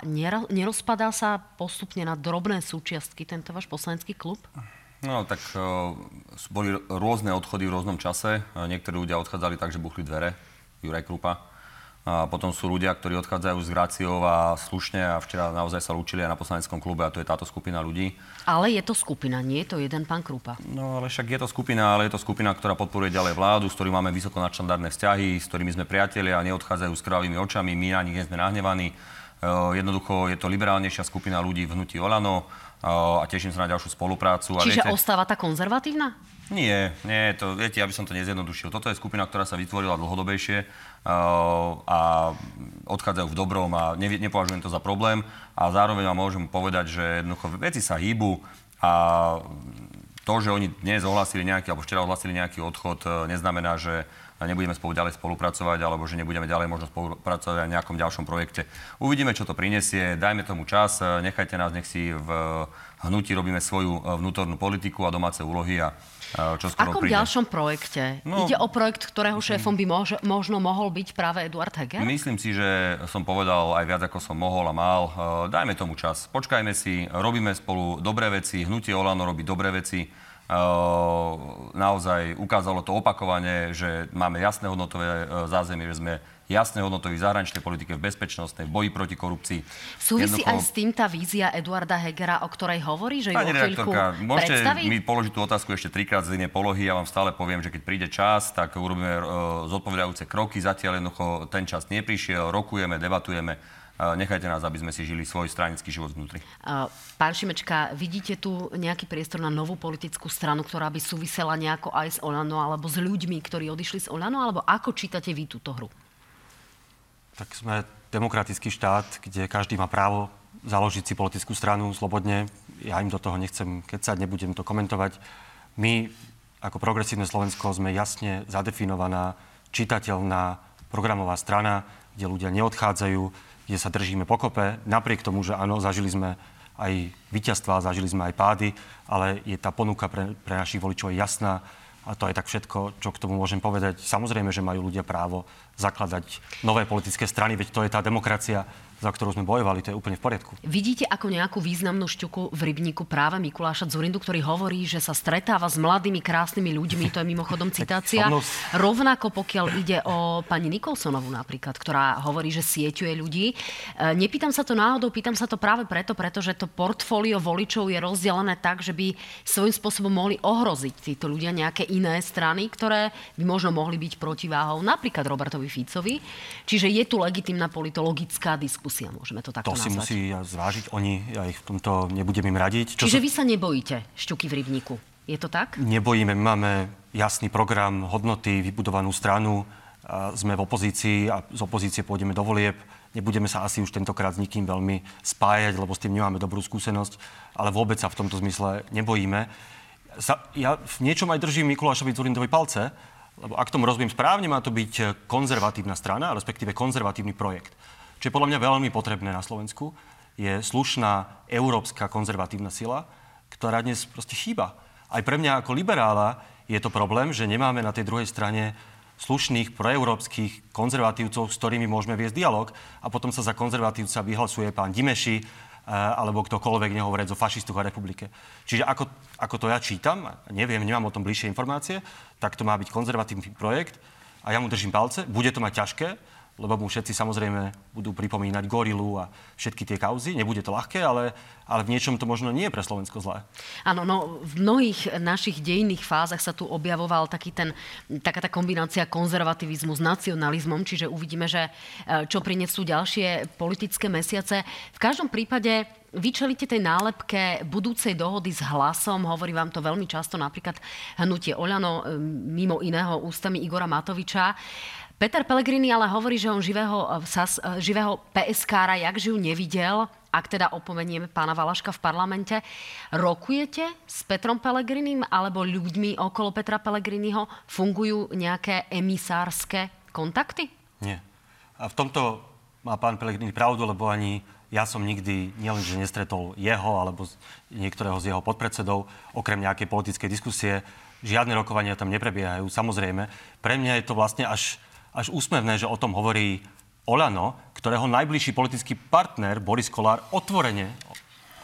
nerozpadá sa postupne na drobné súčiastky tento váš poslanecký klub? No, tak uh, boli rôzne odchody v rôznom čase. Niektorí ľudia odchádzali tak, že buchli dvere. Juraj Krupa. A potom sú ľudia, ktorí odchádzajú z Gráciov a slušne a včera naozaj sa lúčili aj na poslaneckom klube a to je táto skupina ľudí. Ale je to skupina, nie je to jeden pán Krupa. No ale však je to skupina, ale je to skupina, ktorá podporuje ďalej vládu, s ktorými máme vysoko nadštandardné vzťahy, s ktorými sme priatelia a neodchádzajú s krvavými očami, my na nich nie sme nahnevaní. Uh, jednoducho je to liberálnejšia skupina ľudí v hnutí Olano a teším sa na ďalšiu spoluprácu. Čiže a viete, ostáva tá konzervatívna? Nie, nie, to, viete, aby som to nezjednodušil. Toto je skupina, ktorá sa vytvorila dlhodobejšie uh, a odchádzajú v dobrom a ne, nepovažujem to za problém. A zároveň vám môžem povedať, že jednoducho veci sa hýbu a to, že oni dnes ohlasili nejaký, alebo včera ohlasili nejaký odchod, uh, neznamená, že nebudeme spolu ďalej spolupracovať, alebo že nebudeme ďalej možno spolupracovať na nejakom ďalšom projekte. Uvidíme, čo to prinesie, dajme tomu čas, nechajte nás, nech si v hnutí robíme svoju uh, vnútornú politiku a domáce úlohy a čo skoro akom príde. ďalšom projekte? No, Ide o projekt, ktorého šéfom by mož, možno mohol byť práve Eduard Heger? Myslím si, že som povedal aj viac, ako som mohol a mal. E, dajme tomu čas. Počkajme si, robíme spolu dobré veci. Hnutie Olano robí dobré veci. E, naozaj ukázalo to opakovane, že máme jasné hodnotové e, zázemie, že sme jasné hodnotový zahraničnej politike, v bezpečnostnej, v boji proti korupcii. Súvisí Jednoducho... aj s tým tá vízia Eduarda Hegera, o ktorej hovorí, že ju Pani môžete predstaví? mi položiť tú otázku ešte trikrát z inej polohy. Ja vám stále poviem, že keď príde čas, tak urobíme uh, zodpovedajúce kroky. Zatiaľ jednoducho ten čas neprišiel, rokujeme, debatujeme. Uh, nechajte nás, aby sme si žili svoj stranický život vnútri. Uh, pán Šimečka, vidíte tu nejaký priestor na novú politickú stranu, ktorá by súvisela nejako aj s Olano, alebo s ľuďmi, ktorí odišli z Olano, alebo ako čítate vy túto hru? tak sme demokratický štát, kde každý má právo založiť si politickú stranu slobodne. Ja im do toho nechcem kecať, nebudem to komentovať. My ako progresívne Slovensko sme jasne zadefinovaná, čitateľná programová strana, kde ľudia neodchádzajú, kde sa držíme pokope. Napriek tomu, že áno, zažili sme aj víťazstva, zažili sme aj pády, ale je tá ponuka pre, pre našich voličov jasná a to je tak všetko, čo k tomu môžem povedať. Samozrejme, že majú ľudia právo zakladať nové politické strany, veď to je tá demokracia, za ktorú sme bojovali, to je úplne v poriadku. Vidíte ako nejakú významnú šťuku v rybníku práve Mikuláša Zurindu, ktorý hovorí, že sa stretáva s mladými, krásnymi ľuďmi, to je mimochodom citácia. Rovnako pokiaľ ide o pani Nikolsonovu napríklad, ktorá hovorí, že sieťuje ľudí. E, nepýtam sa to náhodou, pýtam sa to práve preto, pretože to portfólio voličov je rozdelené tak, že by svojím spôsobom mohli ohroziť títo ľudia nejaké iné strany, ktoré by možno mohli byť protiváhou napríklad Robertovi Ficovi. Čiže je tu legitimná politologická diskusia diskusia, môžeme to takto To nazvať. si musí zvážiť oni, ja ich v tomto nebudem im radiť. Čo Čiže sa... vy sa nebojíte šťuky v rybníku? Je to tak? Nebojíme, my máme jasný program, hodnoty, vybudovanú stranu, sme v opozícii a z opozície pôjdeme do volieb. Nebudeme sa asi už tentokrát s nikým veľmi spájať, lebo s tým nemáme dobrú skúsenosť, ale vôbec sa v tomto zmysle nebojíme. Ja v niečom aj držím Mikulášovi Zurindovi palce, lebo ak tomu rozumiem správne, má to byť konzervatívna strana, respektíve konzervatívny projekt. Čo je podľa mňa veľmi potrebné na Slovensku, je slušná európska konzervatívna sila, ktorá dnes proste chýba. Aj pre mňa ako liberála je to problém, že nemáme na tej druhej strane slušných proeurópskych konzervatívcov, s ktorými môžeme viesť dialog a potom sa za konzervatívca vyhlasuje pán Dimeši eh, alebo ktokoľvek nehovoriac o fašistoch a republike. Čiže ako, ako to ja čítam, neviem, nemám o tom bližšie informácie, tak to má byť konzervatívny projekt a ja mu držím palce. Bude to mať ťažké, lebo mu všetci samozrejme budú pripomínať gorilu a všetky tie kauzy. Nebude to ľahké, ale, ale v niečom to možno nie je pre Slovensko zlé. Áno, no v mnohých našich dejinných fázach sa tu objavoval taký ten, taká tá kombinácia konzervativizmu s nacionalizmom, čiže uvidíme, že e, čo prinesú ďalšie politické mesiace. V každom prípade vyčelíte tej nálepke budúcej dohody s hlasom, hovorí vám to veľmi často napríklad hnutie Oľano, e, mimo iného ústami Igora Matoviča. Peter Pellegrini ale hovorí, že on živého, eh, sas, eh, živého PSK-ra jak žijú nevidel, ak teda opomenieme pána Valaška v parlamente. Rokujete s Petrom Pellegrinim alebo ľuďmi okolo Petra Pellegriniho? Fungujú nejaké emisárske kontakty? Nie. A v tomto má pán Pelegrini pravdu, lebo ani ja som nikdy nielenže nestretol jeho alebo niektorého z jeho podpredsedov, okrem nejakej politickej diskusie. Žiadne rokovania tam neprebiehajú, samozrejme. Pre mňa je to vlastne až, až úsmevné, že o tom hovorí Olano, ktorého najbližší politický partner Boris Kolár otvorene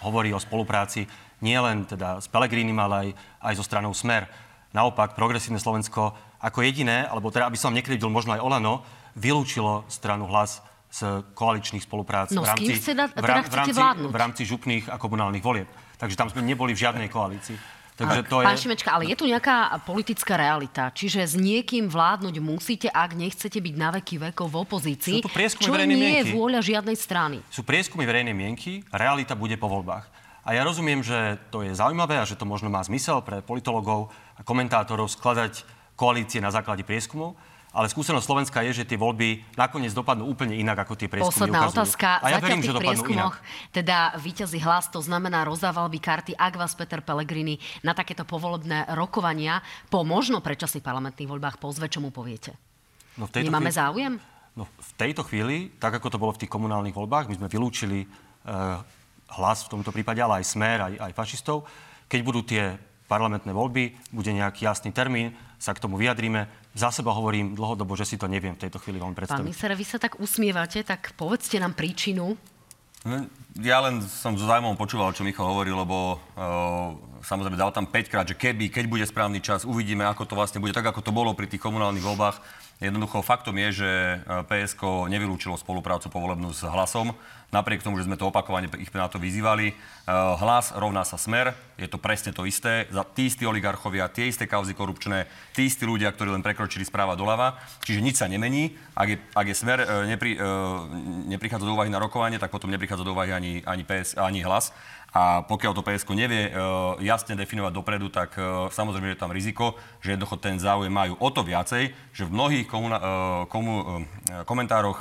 hovorí o spolupráci nielen teda s Pelegrínim, ale aj, aj so stranou Smer. Naopak, progresívne Slovensko ako jediné, alebo teda, aby som nekredil možno aj Olano, vylúčilo stranu hlas z koaličných spoluprác no, v rámci, teda, teda v, rámci, v, rámci, v rámci župných a komunálnych volieb. Takže tam sme neboli v žiadnej koalícii. Takže to Pán je... Šimečka, ale je tu nejaká politická realita. Čiže s niekým vládnuť musíte, ak nechcete byť na veky vekov v opozícii. Sú tu prieskumy čo nie mienky. je vôľa žiadnej strany. Sú prieskumy verejnej mienky, realita bude po voľbách. A ja rozumiem, že to je zaujímavé a že to možno má zmysel pre politologov a komentátorov skladať koalície na základe prieskumov ale skúsenosť Slovenska je, že tie voľby nakoniec dopadnú úplne inak, ako tie prieskumy Posledná ukazujú. otázka. A ja verím, že dopadnú inak. teda víťazí hlas, to znamená rozdával by karty, ak vás Peter Pellegrini na takéto povolebné rokovania po možno predčasných parlamentných voľbách pozve, čo mu poviete? No v tejto Nemáme chvíli, záujem? No v tejto chvíli, tak ako to bolo v tých komunálnych voľbách, my sme vylúčili uh, hlas v tomto prípade, ale aj smer, aj, aj fašistov. Keď budú tie parlamentné voľby, bude nejaký jasný termín, sa k tomu vyjadríme. Za seba hovorím dlhodobo, že si to neviem v tejto chvíli veľmi Pán predstaviť. minister, vy sa tak usmievate, tak povedzte nám príčinu. No, Ja len som so zájmom počúval, čo Michal hovorí, lebo uh, samozrejme dal tam 5 krát, že keby, keď bude správny čas, uvidíme, ako to vlastne bude, tak ako to bolo pri tých komunálnych voľbách. Jednoducho faktom je, že eh, PSK nevylúčilo spoluprácu povolebnú s hlasom. Napriek tomu, že sme to opakovane ich na to vyzývali. Uh, hlas rovná sa smer, je to presne to isté. Za tí istí oligarchovia, tie isté kauzy korupčné, tí istí ľudia, ktorí len prekročili správa doľava. Čiže nič sa nemení. Ak je, ak je smer uh, nepri, neprichádza do úvahy na rokovanie, tak potom neprichádza do úvahy ani, ani, PS, ani hlas. A pokiaľ to PSK nevie uh, jasne definovať dopredu, tak uh, samozrejme je tam riziko, že jednoducho ten záujem majú o to viacej, že v mnohých komuna, uh, komu, komentároch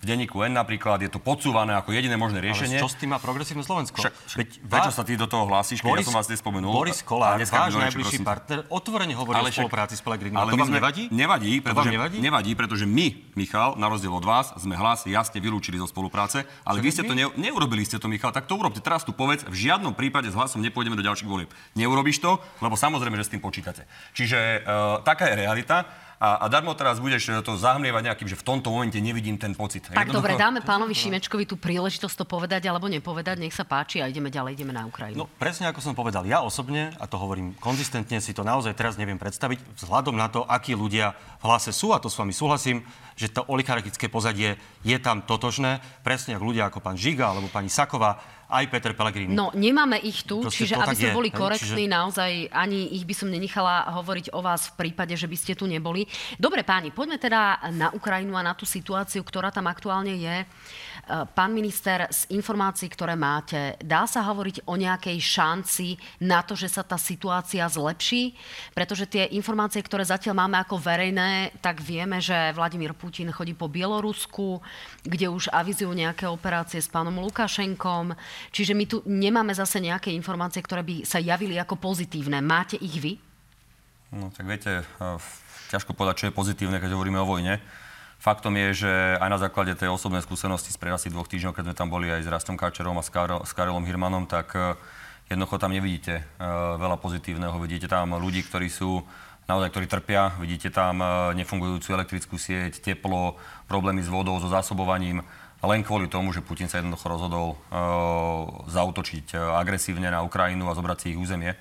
v denníku N napríklad je to podsúvané ako jediné možné riešenie. Ale čo s tým má progresívne Slovensko? Však, Veď prečo sa ty do toho hlásiš, keď ja som vás nespomenul? Boris A Kolár, váš najbližší prosím partner, otvorene hovorí o však- spolupráci s Pelegrinim. Ale to vám nevadí? Nevadí, To pretože, nevadí? nevadí, pretože my, Michal, na rozdiel od vás, sme hlas jasne vylúčili zo spolupráce, ale Čo vy ste to ne, neurobili ste to, Michal, tak to urobte. Teraz tu povedz, v žiadnom prípade s hlasom nepôjdeme do ďalších volieb. Neurobiš to, lebo samozrejme, že s tým počítate. Čiže uh, taká je realita. A, a darmo teraz budeš to zahmlievať nejakým, že v tomto momente nevidím ten pocit. Tak Jednoducho- dobre, dáme pánovi Šimečkovi tú príležitosť to povedať alebo nepovedať. Nech sa páči a ideme ďalej, ideme na Ukrajinu. No presne ako som povedal, ja osobne, a to hovorím konzistentne, si to naozaj teraz neviem predstaviť, vzhľadom na to, akí ľudia v hlase sú, a to s vami súhlasím, že to oligarchické pozadie je tam totožné, presne ako ľudia ako pán Žiga alebo pani Saková, aj Peter Pellegrini. No, nemáme ich tu, Proste čiže aby sme je, boli korektní, čiže- naozaj ani ich by som nenechala hovoriť o vás v prípade, že by ste tu neboli. Dobre, páni, poďme teda na Ukrajinu a na tú situáciu, ktorá tam aktuálne je. E, Pán minister, z informácií, ktoré máte, dá sa hovoriť o nejakej šanci na to, že sa tá situácia zlepší? Pretože tie informácie, ktoré zatiaľ máme ako verejné, tak vieme, že Vladimír Putin chodí po Bielorusku, kde už avizujú nejaké operácie s pánom Lukašenkom. Čiže my tu nemáme zase nejaké informácie, ktoré by sa javili ako pozitívne. Máte ich vy? No tak viete, eh, ťažko povedať, čo je pozitívne, keď hovoríme o vojne. Faktom je, že aj na základe tej osobnej skúsenosti z pred asi dvoch týždňov, keď sme tam boli aj s Rastom Káčerom a s, Karol, s Karolom Hirmanom, tak eh, jednoducho tam nevidíte eh, veľa pozitívneho. Vidíte tam ľudí, ktorí sú naozaj, ktorí trpia. Vidíte tam nefungujúcu elektrickú sieť, teplo, problémy s vodou, so zásobovaním. Len kvôli tomu, že Putin sa jednoducho rozhodol uh, zautočiť uh, agresívne na Ukrajinu a zobrať si ich územie.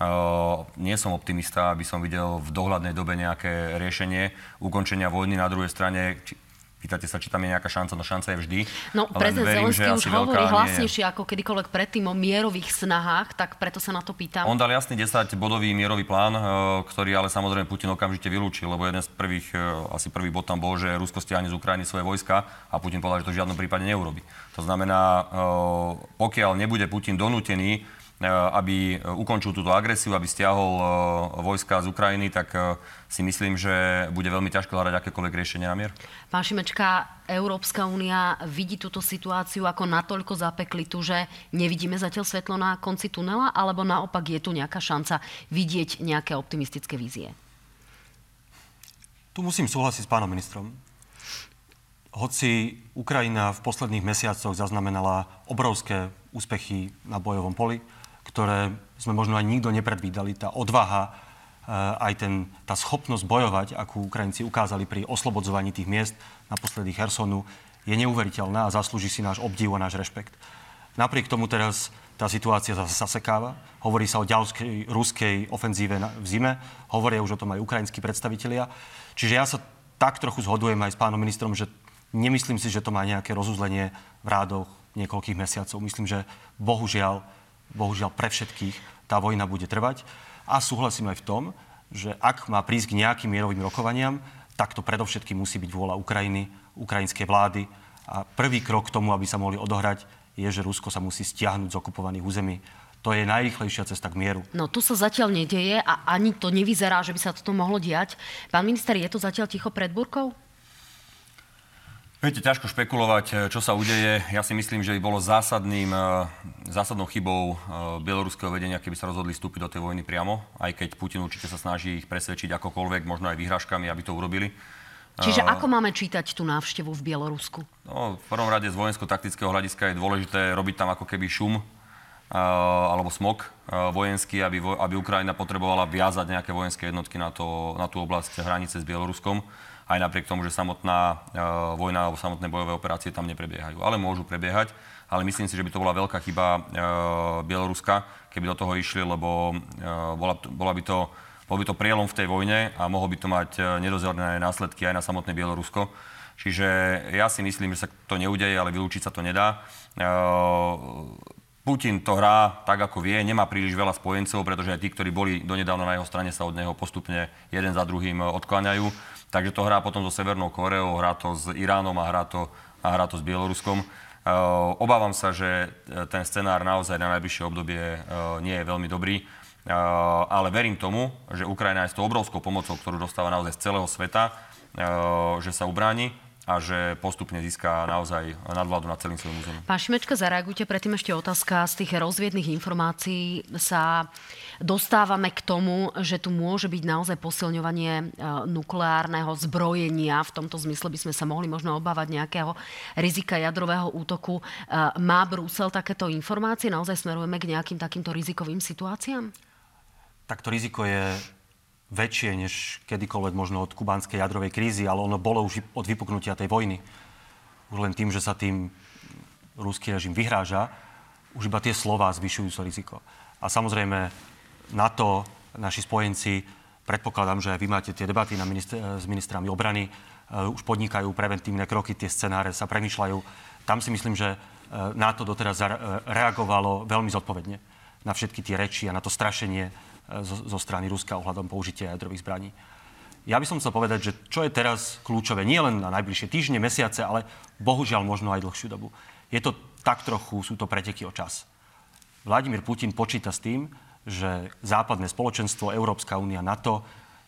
Uh, nie som optimista, aby som videl v dohľadnej dobe nejaké riešenie ukončenia vojny. Na druhej strane, či, pýtate sa, či tam je nejaká šanca, no šanca je vždy. No, prezident verím, Zelenský už hovorí hlasnejšie ako kedykoľvek predtým o mierových snahách, tak preto sa na to pýtam. On dal jasný 10-bodový mierový plán, eh, ktorý ale samozrejme Putin okamžite vylúčil, lebo jeden z prvých, eh, asi prvý bod tam bol, že Rusko stiahne z Ukrajiny svoje vojska a Putin povedal, že to v žiadnom prípade neurobi. To znamená, eh, pokiaľ nebude Putin donútený, aby ukončil túto agresiu, aby stiahol eh, vojska z Ukrajiny, tak eh, si myslím, že bude veľmi ťažko hľadať akékoľvek riešenie na mier. Pán Šimečka, Európska únia vidí túto situáciu ako natoľko zapeklitu, že nevidíme zatiaľ svetlo na konci tunela, alebo naopak je tu nejaká šanca vidieť nejaké optimistické vízie? Tu musím súhlasiť s pánom ministrom. Hoci Ukrajina v posledných mesiacoch zaznamenala obrovské úspechy na bojovom poli, ktoré sme možno ani nikto nepredvídali, tá odvaha, aj ten, tá schopnosť bojovať, akú Ukrajinci ukázali pri oslobodzovaní tých miest, naposledy Hersonu, je neuveriteľná a zaslúži si náš obdiv a náš rešpekt. Napriek tomu teraz tá situácia zase zasekáva. Hovorí sa o ďalšej ruskej ofenzíve v zime. Hovoria už o tom aj ukrajinskí predstavitelia. Čiže ja sa tak trochu zhodujem aj s pánom ministrom, že nemyslím si, že to má nejaké rozuzlenie v rádoch niekoľkých mesiacov. Myslím, že bohužiaľ, bohužiaľ pre všetkých tá vojna bude trvať. A súhlasím aj v tom, že ak má prísť k nejakým mierovým rokovaniam, tak to predovšetkým musí byť vôľa Ukrajiny, ukrajinskej vlády. A prvý krok k tomu, aby sa mohli odohrať, je, že Rusko sa musí stiahnuť z okupovaných území. To je najrychlejšia cesta k mieru. No tu sa zatiaľ nedeje a ani to nevyzerá, že by sa toto mohlo diať. Pán minister, je to zatiaľ ticho pred burkou? Viete, ťažko špekulovať, eh, čo sa udeje. Ja si myslím, že by bolo zásadným, eh, zásadnou chybou eh, bieloruského vedenia, keby sa rozhodli vstúpiť do tej vojny priamo, aj keď Putin určite sa snaží ich presvedčiť akokoľvek, možno aj vyhražkami, aby to urobili. Čiže ako máme čítať tú návštevu v Bielorusku? No, v prvom rade z vojensko-taktického hľadiska je dôležité robiť tam ako keby šum, alebo smog vojenský, aby, aby Ukrajina potrebovala viazať nejaké vojenské jednotky na, to, na tú oblasť hranice s Bieloruskom, aj napriek tomu, že samotná vojna alebo samotné bojové operácie tam neprebiehajú. Ale môžu prebiehať, ale myslím si, že by to bola veľká chyba Bieloruska, keby do toho išli, lebo bola, bola by to bol by to prielom v tej vojne a mohol by to mať e, nedozorné následky aj na samotné Bielorusko. Čiže ja si myslím, že sa to neudeje, ale vylúčiť sa to nedá. E, Putin to hrá tak, ako vie, nemá príliš veľa spojencov, pretože aj tí, ktorí boli donedávno na jeho strane, sa od neho postupne jeden za druhým e, odkláňajú. Takže to hrá potom so Severnou Koreou, hrá to s Iránom a hrá to, a hrá to s Bieloruskom. Obávam sa, že ten scenár naozaj na najbližšie obdobie nie je veľmi dobrý ale verím tomu, že Ukrajina je s tou obrovskou pomocou, ktorú dostáva naozaj z celého sveta, že sa ubráni a že postupne získa naozaj nadvládu nad celým svojím územím. Pán Šimečka, zareagujte. Predtým ešte otázka. Z tých rozviedných informácií sa dostávame k tomu, že tu môže byť naozaj posilňovanie e, nukleárneho zbrojenia. V tomto zmysle by sme sa mohli možno obávať nejakého rizika jadrového útoku. E, má Brusel takéto informácie? Naozaj smerujeme k nejakým takýmto rizikovým situáciám? tak to riziko je väčšie než kedykoľvek možno od kubánskej jadrovej krízy, ale ono bolo už od vypuknutia tej vojny. Už len tým, že sa tým ruský režim vyhráža, už iba tie slova zvyšujú to riziko. A samozrejme na to naši spojenci, predpokladám, že vy máte tie debaty na minister, s ministrami obrany, uh, už podnikajú preventívne kroky, tie scenáre sa premyšľajú. Tam si myslím, že uh, NATO doteraz reagovalo veľmi zodpovedne na všetky tie reči a na to strašenie zo, zo strany Ruska ohľadom použitia jadrových zbraní. Ja by som chcel povedať, že čo je teraz kľúčové, nie len na najbližšie týždne, mesiace, ale bohužiaľ možno aj dlhšiu dobu. Je to tak trochu, sú to preteky o čas. Vladimír Putin počíta s tým, že západné spoločenstvo, Európska únia, NATO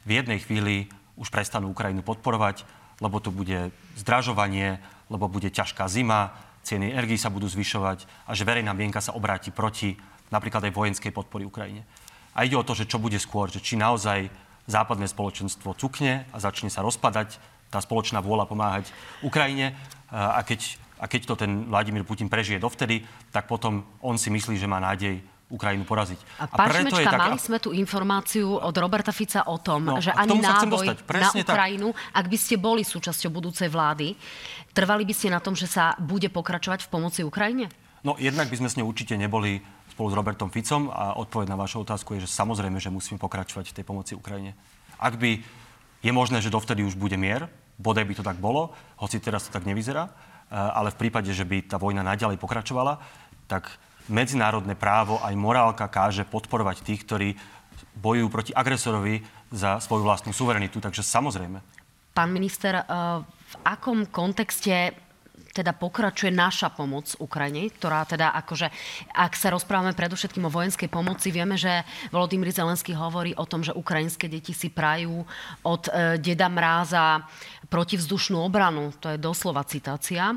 v jednej chvíli už prestanú Ukrajinu podporovať, lebo tu bude zdražovanie, lebo bude ťažká zima, ceny energii sa budú zvyšovať a že verejná mienka sa obráti proti napríklad aj vojenskej podpory Ukrajine. A ide o to, že čo bude skôr, že či naozaj západné spoločenstvo cukne a začne sa rozpadať, tá spoločná vôľa pomáhať Ukrajine a keď, a keď to ten Vladimír Putin prežije dovtedy, tak potom on si myslí, že má nádej Ukrajinu poraziť. A, a preto Šimečka, je tak... mali sme tu informáciu od Roberta Fica o tom, no, že ani náboj na Ukrajinu, tak. ak by ste boli súčasťou budúcej vlády, trvali by ste na tom, že sa bude pokračovať v pomoci Ukrajine? No jednak by sme s ňou určite neboli spolu s Robertom Ficom a odpoveď na vašu otázku je, že samozrejme, že musíme pokračovať v tej pomoci Ukrajine. Ak by je možné, že dovtedy už bude mier, bodaj by to tak bolo, hoci teraz to tak nevyzerá, eh, ale v prípade, že by tá vojna naďalej pokračovala, tak medzinárodné právo aj morálka káže podporovať tých, ktorí bojujú proti agresorovi za svoju vlastnú suverenitu. Takže samozrejme. Pán minister, eh, v akom kontexte teda pokračuje naša pomoc Ukrajine, ktorá teda akože, ak sa rozprávame predovšetkým o vojenskej pomoci, vieme, že Volodymyr Zelenský hovorí o tom, že ukrajinské deti si prajú od e, deda Mráza protivzdušnú obranu. To je doslova citácia.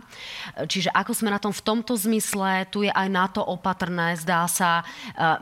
Čiže ako sme na tom v tomto zmysle, tu je aj na to opatrné, zdá sa. E,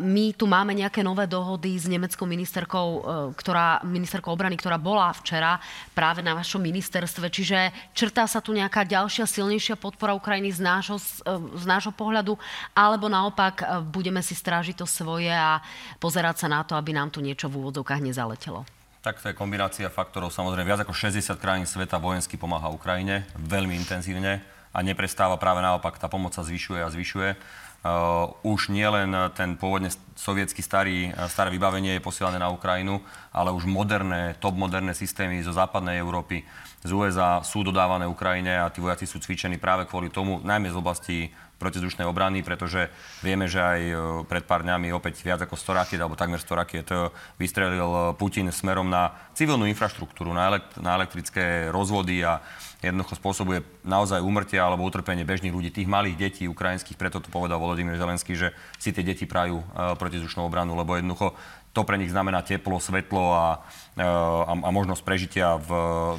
my tu máme nejaké nové dohody s nemeckou ministerkou, e, ktorá, ministerkou obrany, ktorá bola včera práve na vašom ministerstve. Čiže črtá sa tu nejaká ďalšia silnejšia podpora Ukrajiny z nášho, e, z nášho pohľadu, alebo naopak budeme si strážiť to svoje a pozerať sa na to, aby nám tu niečo v úvodzovkách nezaletelo. Tak to je kombinácia faktorov. Samozrejme, viac ako 60 krajín sveta vojensky pomáha Ukrajine veľmi intenzívne a neprestáva práve naopak. Tá pomoc sa zvyšuje a zvyšuje. Uh, už nielen ten pôvodne sovietský starý, staré vybavenie je posielané na Ukrajinu, ale už moderné, top moderné systémy zo západnej Európy, z USA sú dodávané Ukrajine a tí vojaci sú cvičení práve kvôli tomu, najmä z oblasti protizdušnej obrany, pretože vieme, že aj e, pred pár dňami opäť viac ako 100 rakiet, alebo takmer 100 rakiet e, vystrelil Putin smerom na civilnú infraštruktúru, na, elekt- na elektrické rozvody a jednoducho spôsobuje naozaj úmrtie alebo utrpenie bežných ľudí, tých malých detí ukrajinských, preto to povedal Volodymyr Zelenský, že si tie deti prajú protizdušnú obranu, lebo jednoducho to pre nich znamená teplo, svetlo a, e, a, a možnosť prežitia v,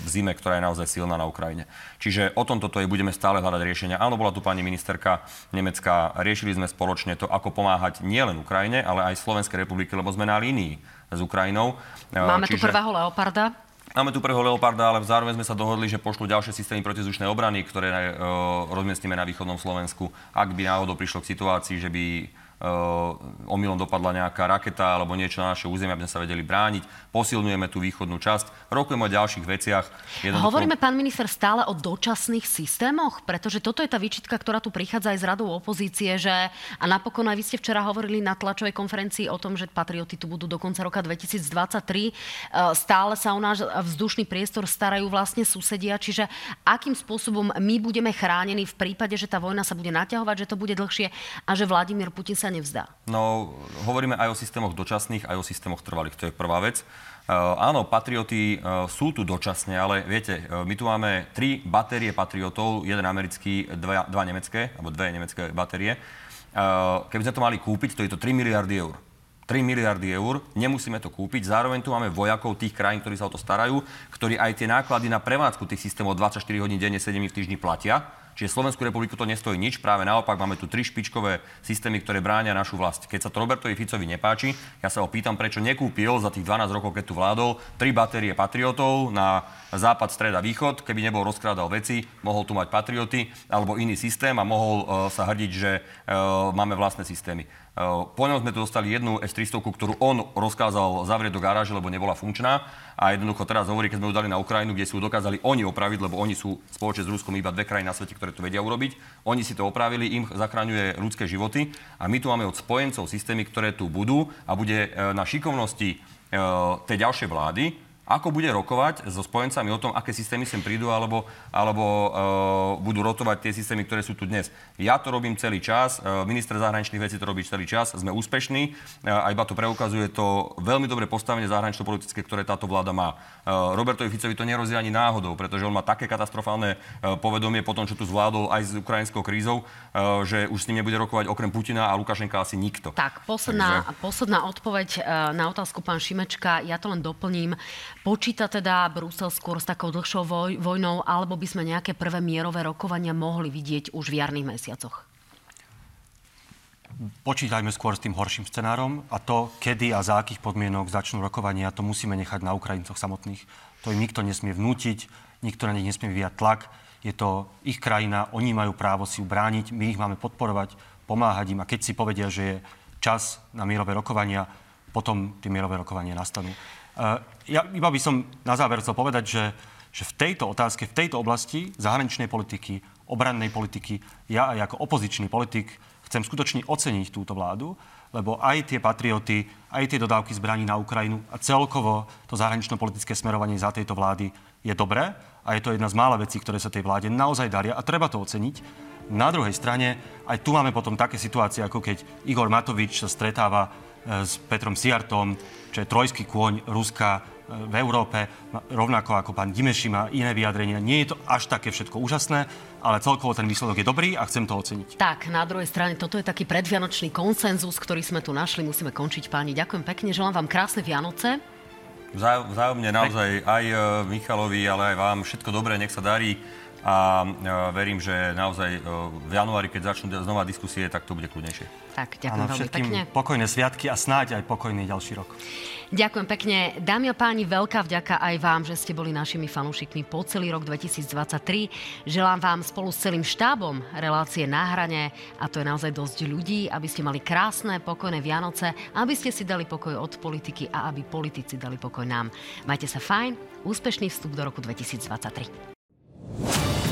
v zime, ktorá je naozaj silná na Ukrajine. Čiže o tomto je budeme stále hľadať riešenia. Áno, bola tu pani ministerka Nemecka, riešili sme spoločne to, ako pomáhať nielen Ukrajine, ale aj Slovenskej republiky, lebo sme na línii s Ukrajinou. E, Máme Čiže... tu prvého Leoparda. Máme tu prvého Leoparda, ale zároveň sme sa dohodli, že pošlu ďalšie systémy protizdušnej obrany, ktoré e, rozmiestnime na východnom Slovensku, ak by náhodou prišlo k situácii, že by omylom dopadla nejaká raketa alebo niečo na naše územie, aby sme sa vedeli brániť. Posilňujeme tú východnú časť. Rokujeme o ďalších veciach. Jednoducho... Hovoríme, pán minister, stále o dočasných systémoch? Pretože toto je tá výčitka, ktorá tu prichádza aj z radou opozície, že a napokon aj vy ste včera hovorili na tlačovej konferencii o tom, že patrioty tu budú do konca roka 2023. Eh, stále sa o náš vzdušný priestor starajú vlastne susedia, čiže akým spôsobom my budeme chránení v prípade, že tá vojna sa bude naťahovať, že to bude dlhšie a že Vladimír Putin sa nevzdá? No, hovoríme aj o systémoch dočasných, aj o systémoch trvalých. To je prvá vec. Uh, áno, patrioty uh, sú tu dočasne, ale viete, uh, my tu máme tri batérie patriotov, jeden americký, dva, dva nemecké, alebo dve nemecké batérie. Keby sme to mali kúpiť, to je to 3 miliardy eur. 3 miliardy eur, nemusíme to kúpiť. Zároveň tu máme vojakov tých krajín, ktorí sa o to starajú, ktorí aj tie náklady na prevádzku tých systémov 24 hodín denne, 7 v týždni platia Čiže Slovenskú republiku to nestojí nič, práve naopak máme tu tri špičkové systémy, ktoré bránia našu vlast. Keď sa to Robertovi Ficovi nepáči, ja sa ho pýtam, prečo nekúpil za tých 12 rokov, keď tu vládol, tri batérie patriotov na západ, stred a východ. Keby nebol rozkrádal veci, mohol tu mať patrioty alebo iný systém a mohol uh, sa hrdiť, že uh, máme vlastné systémy. Po ňom sme tu dostali jednu S-300, ktorú on rozkázal zavrieť do garáže, lebo nebola funkčná. A jednoducho teraz hovorí, keď sme ju dali na Ukrajinu, kde ju dokázali oni opraviť, lebo oni sú spoločne s Ruskom iba dve krajiny na svete, ktoré to vedia urobiť. Oni si to opravili, im zachraňuje ľudské životy. A my tu máme od spojencov systémy, ktoré tu budú a bude e, na šikovnosti e, tej ďalšej vlády, ako bude rokovať so spojencami o tom, aké systémy sem prídu, alebo, alebo uh, budú rotovať tie systémy, ktoré sú tu dnes. Ja to robím celý čas, uh, minister zahraničných vecí to robí celý čas, sme úspešní uh, a iba to preukazuje to veľmi dobré postavenie zahranično-politické, ktoré táto vláda má. Uh, Robertovi Ficovi to nerozí ani náhodou, pretože on má také katastrofálne uh, povedomie po tom, čo tu zvládol aj s ukrajinskou krízou, uh, že už s ním nebude rokovať okrem Putina a Lukašenka asi nikto. Tak, posledná, Takže... posledná odpoveď uh, na otázku pán Šimečka, ja to len doplním. Počíta teda Brusel skôr s takou dlhšou voj- vojnou, alebo by sme nejaké prvé mierové rokovania mohli vidieť už v jarných mesiacoch? Počítajme skôr s tým horším scenárom a to, kedy a za akých podmienok začnú rokovania, to musíme nechať na Ukrajincoch samotných. To im nikto nesmie vnútiť, nikto na nich nesmie vyvíjať tlak. Je to ich krajina, oni majú právo si ju brániť, my ich máme podporovať, pomáhať im a keď si povedia, že je čas na mierové rokovania, potom tie mierové rokovania nastanú. Eh, ja iba by som na záver chcel povedať, že, že v tejto otázke, v tejto oblasti zahraničnej politiky, obrannej politiky, ja aj ako opozičný politik chcem skutočne oceniť túto vládu, lebo aj tie patrioty, aj tie dodávky zbraní na Ukrajinu a celkovo to zahranično-politické smerovanie za tejto vlády je dobré a je to jedna z mála vecí, ktoré sa tej vláde naozaj daria a treba to oceniť. Na druhej strane, aj tu máme potom také situácie, ako keď Igor Matovič sa stretáva s Petrom Siartom, čo je trojský kôň Ruska v Európe, rovnako ako pán Dimeši má iné vyjadrenia. Nie je to až také všetko úžasné, ale celkovo ten výsledok je dobrý a chcem to oceniť. Tak, na druhej strane, toto je taký predvianočný konsenzus, ktorý sme tu našli. Musíme končiť, páni. Ďakujem pekne, želám vám krásne Vianoce. Vzájomne naozaj aj e, Michalovi, ale aj vám všetko dobré, nech sa darí a verím, že naozaj v januári, keď začnú znova diskusie, tak to bude kľudnejšie. Tak, ďakujem veľmi pekne. pokojné sviatky a snáď aj pokojný ďalší rok. Ďakujem pekne. Dámy a páni, veľká vďaka aj vám, že ste boli našimi fanúšikmi po celý rok 2023. Želám vám spolu s celým štábom relácie na hrane a to je naozaj dosť ľudí, aby ste mali krásne, pokojné Vianoce, aby ste si dali pokoj od politiky a aby politici dali pokoj nám. Majte sa fajn, úspešný vstup do roku 2023. you